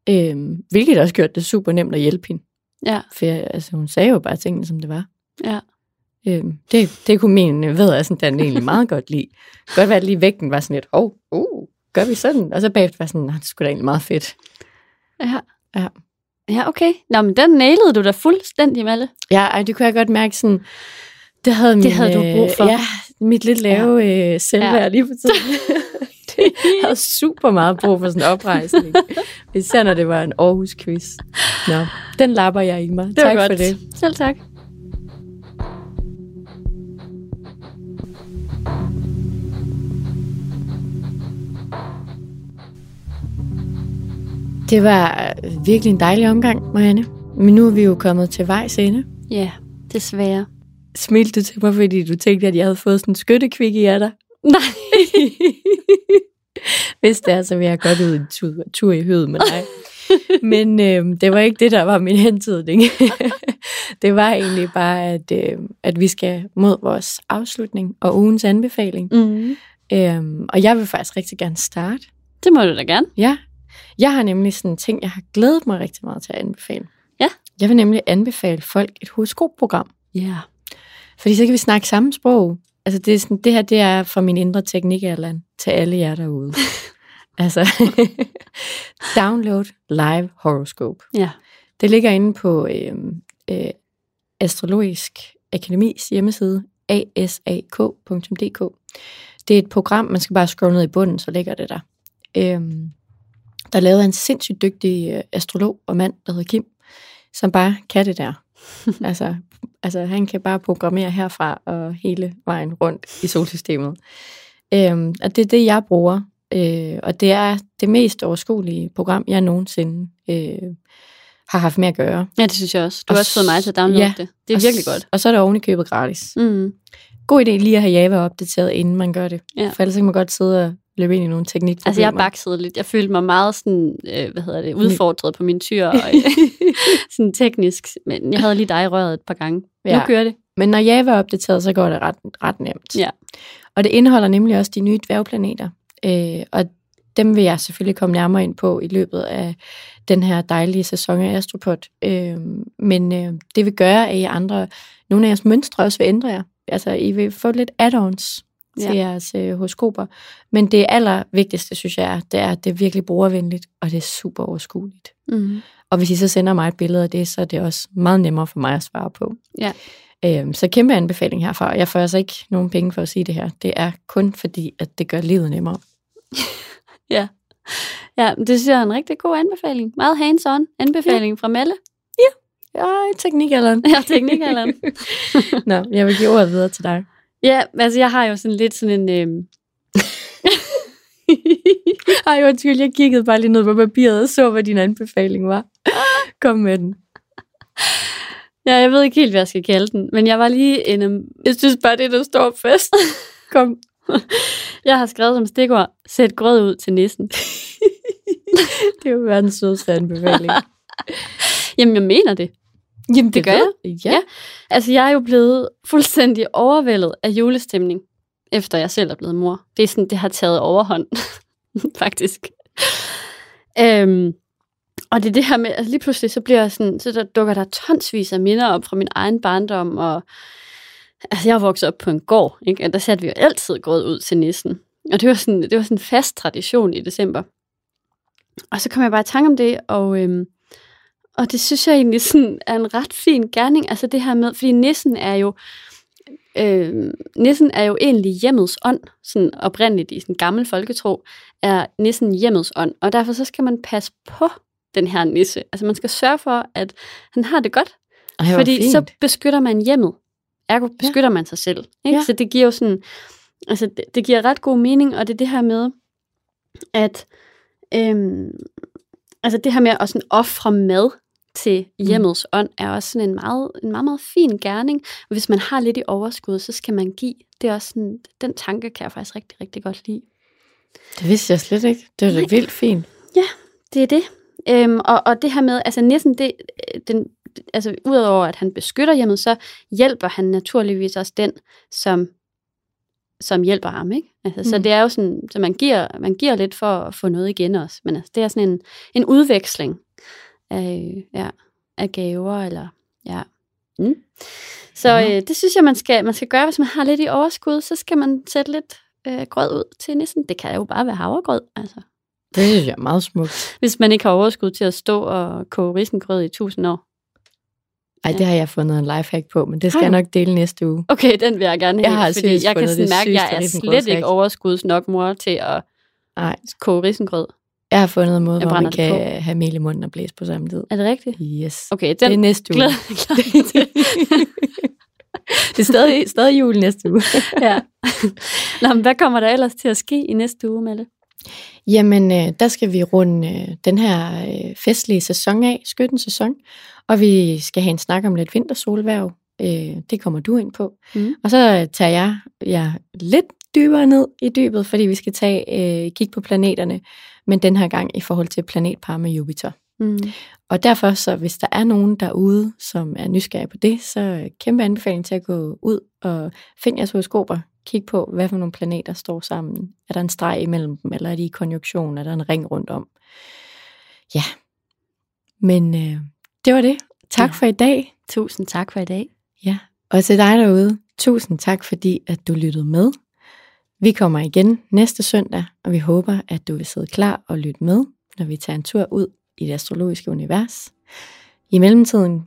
Øhm, hvilket også gjorde det super nemt at hjælpe hende. Ja, For jeg, altså, hun sagde jo bare tingene, som det var. ja. Øhm, det, det kunne min øh, ved, altså, den egentlig meget godt lide. Godt være, at lige vægten var sådan lidt, åh, oh, uh, gør vi sådan? Og så bagefter var sådan, "Nå, det skulle da egentlig meget fedt. Ja. Ja. Ja, okay. Nå, men den nailede du da fuldstændig, Malle. Ja, ej, det kunne jeg godt mærke sådan, det havde, min, havde du brug for. Øh, ja, mit lidt lave ja. øh, selvværd Ja. lige for tiden. det havde super meget brug for sådan en oprejsning. Især når det var en Aarhus-quiz. Nå, den lapper jeg i mig. Det var tak godt. for det. Selv tak. Det var øh, virkelig en dejlig omgang, Marianne. Men nu er vi jo kommet til vejs ende. Ja, desværre. Smilte du til mig, fordi du tænkte, at jeg havde fået sådan en skyttekvik i af dig? Nej. Hvis det er, så vil jeg godt ud en tur, tur i høet med dig. Men øh, det var ikke det, der var min hentydning. det var egentlig bare, at, øh, at vi skal mod vores afslutning og ugens anbefaling. Mm. Øhm, og jeg vil faktisk rigtig gerne starte. Det må du da gerne. Ja, jeg har nemlig sådan en ting, jeg har glædet mig rigtig meget til at anbefale. Ja. Jeg vil nemlig anbefale folk et horoskopprogram. Ja. Fordi så kan vi snakke samme sprog. Altså det, er sådan, det her, det er fra min indre teknik, til alle jer derude. altså, download live horoscope. Ja. Det ligger inde på øh, øh, Astrologisk Akademis hjemmeside, asak.dk. Det er et program, man skal bare scrolle ned i bunden, så ligger det der. Øhm, der er af en sindssygt dygtig øh, astrolog og mand, der hedder Kim, som bare kan det der. altså, altså, han kan bare programmere herfra og hele vejen rundt i solsystemet. Øhm, og det er det, jeg bruger. Øh, og det er det mest overskuelige program, jeg nogensinde øh, har haft med at gøre. Ja, det synes jeg også. Du har Og også fået mig til at downloade ja. det. Det er virkelig godt. Og så er det oven i købet gratis. Mm. God idé lige at have Java opdateret, inden man gør det. Ja. For ellers kan man godt sidde og løbe ind i nogle teknikproblemer. Altså, jeg baksede lidt. Jeg følte mig meget sådan, øh, hvad hedder det, udfordret på min tyr, og sådan teknisk. Men jeg havde lige dig i røret et par gange. Ja. Ja. Nu kører det. Men når Java er opdateret, så går det ret, ret nemt. Ja. Og det indeholder nemlig også de nye dværgplaneter. Øh, og dem vil jeg selvfølgelig komme nærmere ind på i løbet af den her dejlige sæson af Astropod. Øh, men øh, det vil gøre, at I andre, nogle af jeres mønstre også vil ændre jer. Altså, I vil få lidt add-ons til Ja. jeres øh, horoskoper. Men det allervigtigste, synes jeg, er, det er, at det er virkelig brugervenligt, og det er super overskueligt. Mm. Og hvis I så sender mig et billede af det, så er det også meget nemmere for mig at svare på. Ja. Øhm, så kæmpe anbefaling herfra. Jeg får altså ikke nogen penge for at sige det her. Det er kun fordi, at det gør livet nemmere. Ja, det synes jeg er en rigtig god anbefaling. Meget hands-on anbefaling ja. fra Melle. Ja, teknikalderen. Ja, teknikalderen. Nå, jeg vil give ordet videre til dig. Ja, altså jeg har jo sådan lidt sådan en... Øh... Ej, undskyld, jeg kiggede bare lige ned på papiret og så, hvad din anbefaling var. Kom med den. Ja, jeg ved ikke helt, hvad jeg skal kalde den, men jeg var lige en... Um... Jeg synes bare, det der står fast. Kom. jeg har skrevet som stikord, sæt grød ud til nissen. det er jo verdens sødeste anbefaling. Jamen, jeg mener det. Jamen, det, det gør jeg. jeg. Ja. Altså, jeg er jo blevet fuldstændig overvældet af julestemning, efter jeg selv er blevet mor. Det er sådan, det har taget overhånd, faktisk. Øhm, og det er det her med, altså lige pludselig, så bliver jeg sådan, så der dukker der tonsvis af minder op fra min egen barndom, og altså jeg vokset op på en gård, ikke? og der satte vi jo altid grød ud til nissen. Og det var sådan, det var sådan en fast tradition i december. Og så kom jeg bare i tanke om det, og, øhm, og det synes jeg egentlig sådan er en ret fin gerning, altså det her med, fordi nissen er jo, øh, nissen er jo egentlig hjemmets ånd, sådan oprindeligt i sådan gammel folketro, er nissen hjemmets ånd, og derfor så skal man passe på den her nisse. Altså man skal sørge for, at han har det godt, Ej, fordi fint. så beskytter man hjemmet. Ergo beskytter ja. man sig selv. Ikke? Ja. Så det giver jo sådan, altså det, det giver ret god mening, og det er det her med, at øhm, altså det her med at sådan ofre mad til hjemmets mm. ånd, er også sådan en meget, en meget, meget fin gerning. Og hvis man har lidt i overskud, så skal man give. Det er også sådan, den tanke kan jeg faktisk rigtig, rigtig godt lide. Det vidste jeg slet ikke. Det er da vildt fint. Ja, det er det. Øhm, og, og det her med, altså næsten det, den, altså udover at han beskytter hjemmet, så hjælper han naturligvis også den, som, som hjælper ham, ikke? Altså, mm. Så Mm. det er jo sådan, så man giver, man giver lidt for at få noget igen også, men altså, det er sådan en, en udveksling af, ja, af gaver, eller ja. Mm. Så Ja. øh, det synes jeg, man skal, man skal gøre, hvis man har lidt i overskud, så skal man sætte lidt øh, grød ud til nissen. Det kan jo bare være havregrød, altså. Det synes jeg er meget smukt. Hvis man ikke har overskud til at stå og koge risengrød i tusind år. Ej, det har jeg fundet en lifehack på, men det skal jeg nok dele næste uge. Okay, den vil jeg gerne have, Jeg har fordi jeg kan sådan mærke, at jeg er slet ikke overskudsnok mor til at Nej, koge risengrød. Jeg har fundet en måde, Jeg hvor man kan have mel i munden og blæse på samme tid. Er det rigtigt? Yes. Okay, Det er den næste uge. glæder til. det er stadig, stadig jul næste uge. ja. Nå, men hvad kommer der ellers til at ske i næste uge, Mette? Jamen, øh, der skal vi runde øh, den her øh, festlige sæson af, skyttens sæson, og vi skal have en snak om lidt vintersolværv. Øh, det kommer du ind på. Mm. Og så tager jeg ja, lidt dybere ned i dybet, fordi vi skal tage øh, kig på planeterne, men den her gang i forhold til planetpar med Jupiter. Mm. Og derfor, så hvis der er nogen derude, som er nysgerrige på det, så kæmpe anbefaling til at gå ud og finde jeres horoskoper. Kig på, hvad for nogle planeter står sammen. Er der en streg imellem dem, eller er de i konjunktion? Er der en ring rundt om? Ja. Men øh, det var det. Tak Ja. for i dag. Tusind tak for i dag. Ja. Og til dig derude, tusind tak fordi, at du lyttede med. Vi kommer igen næste søndag, og vi håber, at du vil sidde klar og lytte med, når vi tager en tur ud i det astrologiske univers. I mellemtiden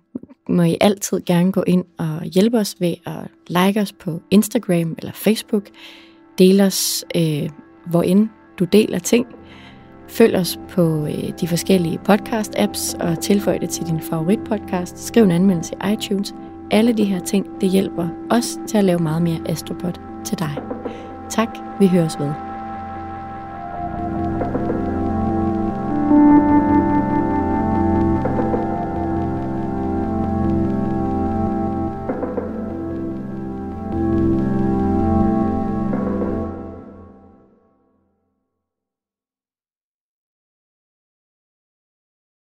må I altid gerne gå ind og hjælpe os ved at like os på Instagram eller Facebook. Del os, øh, hvor end du deler ting. Følg os på øh, de forskellige podcast-apps og tilføj det til din favoritpodcast. Skriv en anmeldelse i iTunes. Alle de her ting, det hjælper os til at lave meget mere Astropod til dig. Tak, vi høres ved.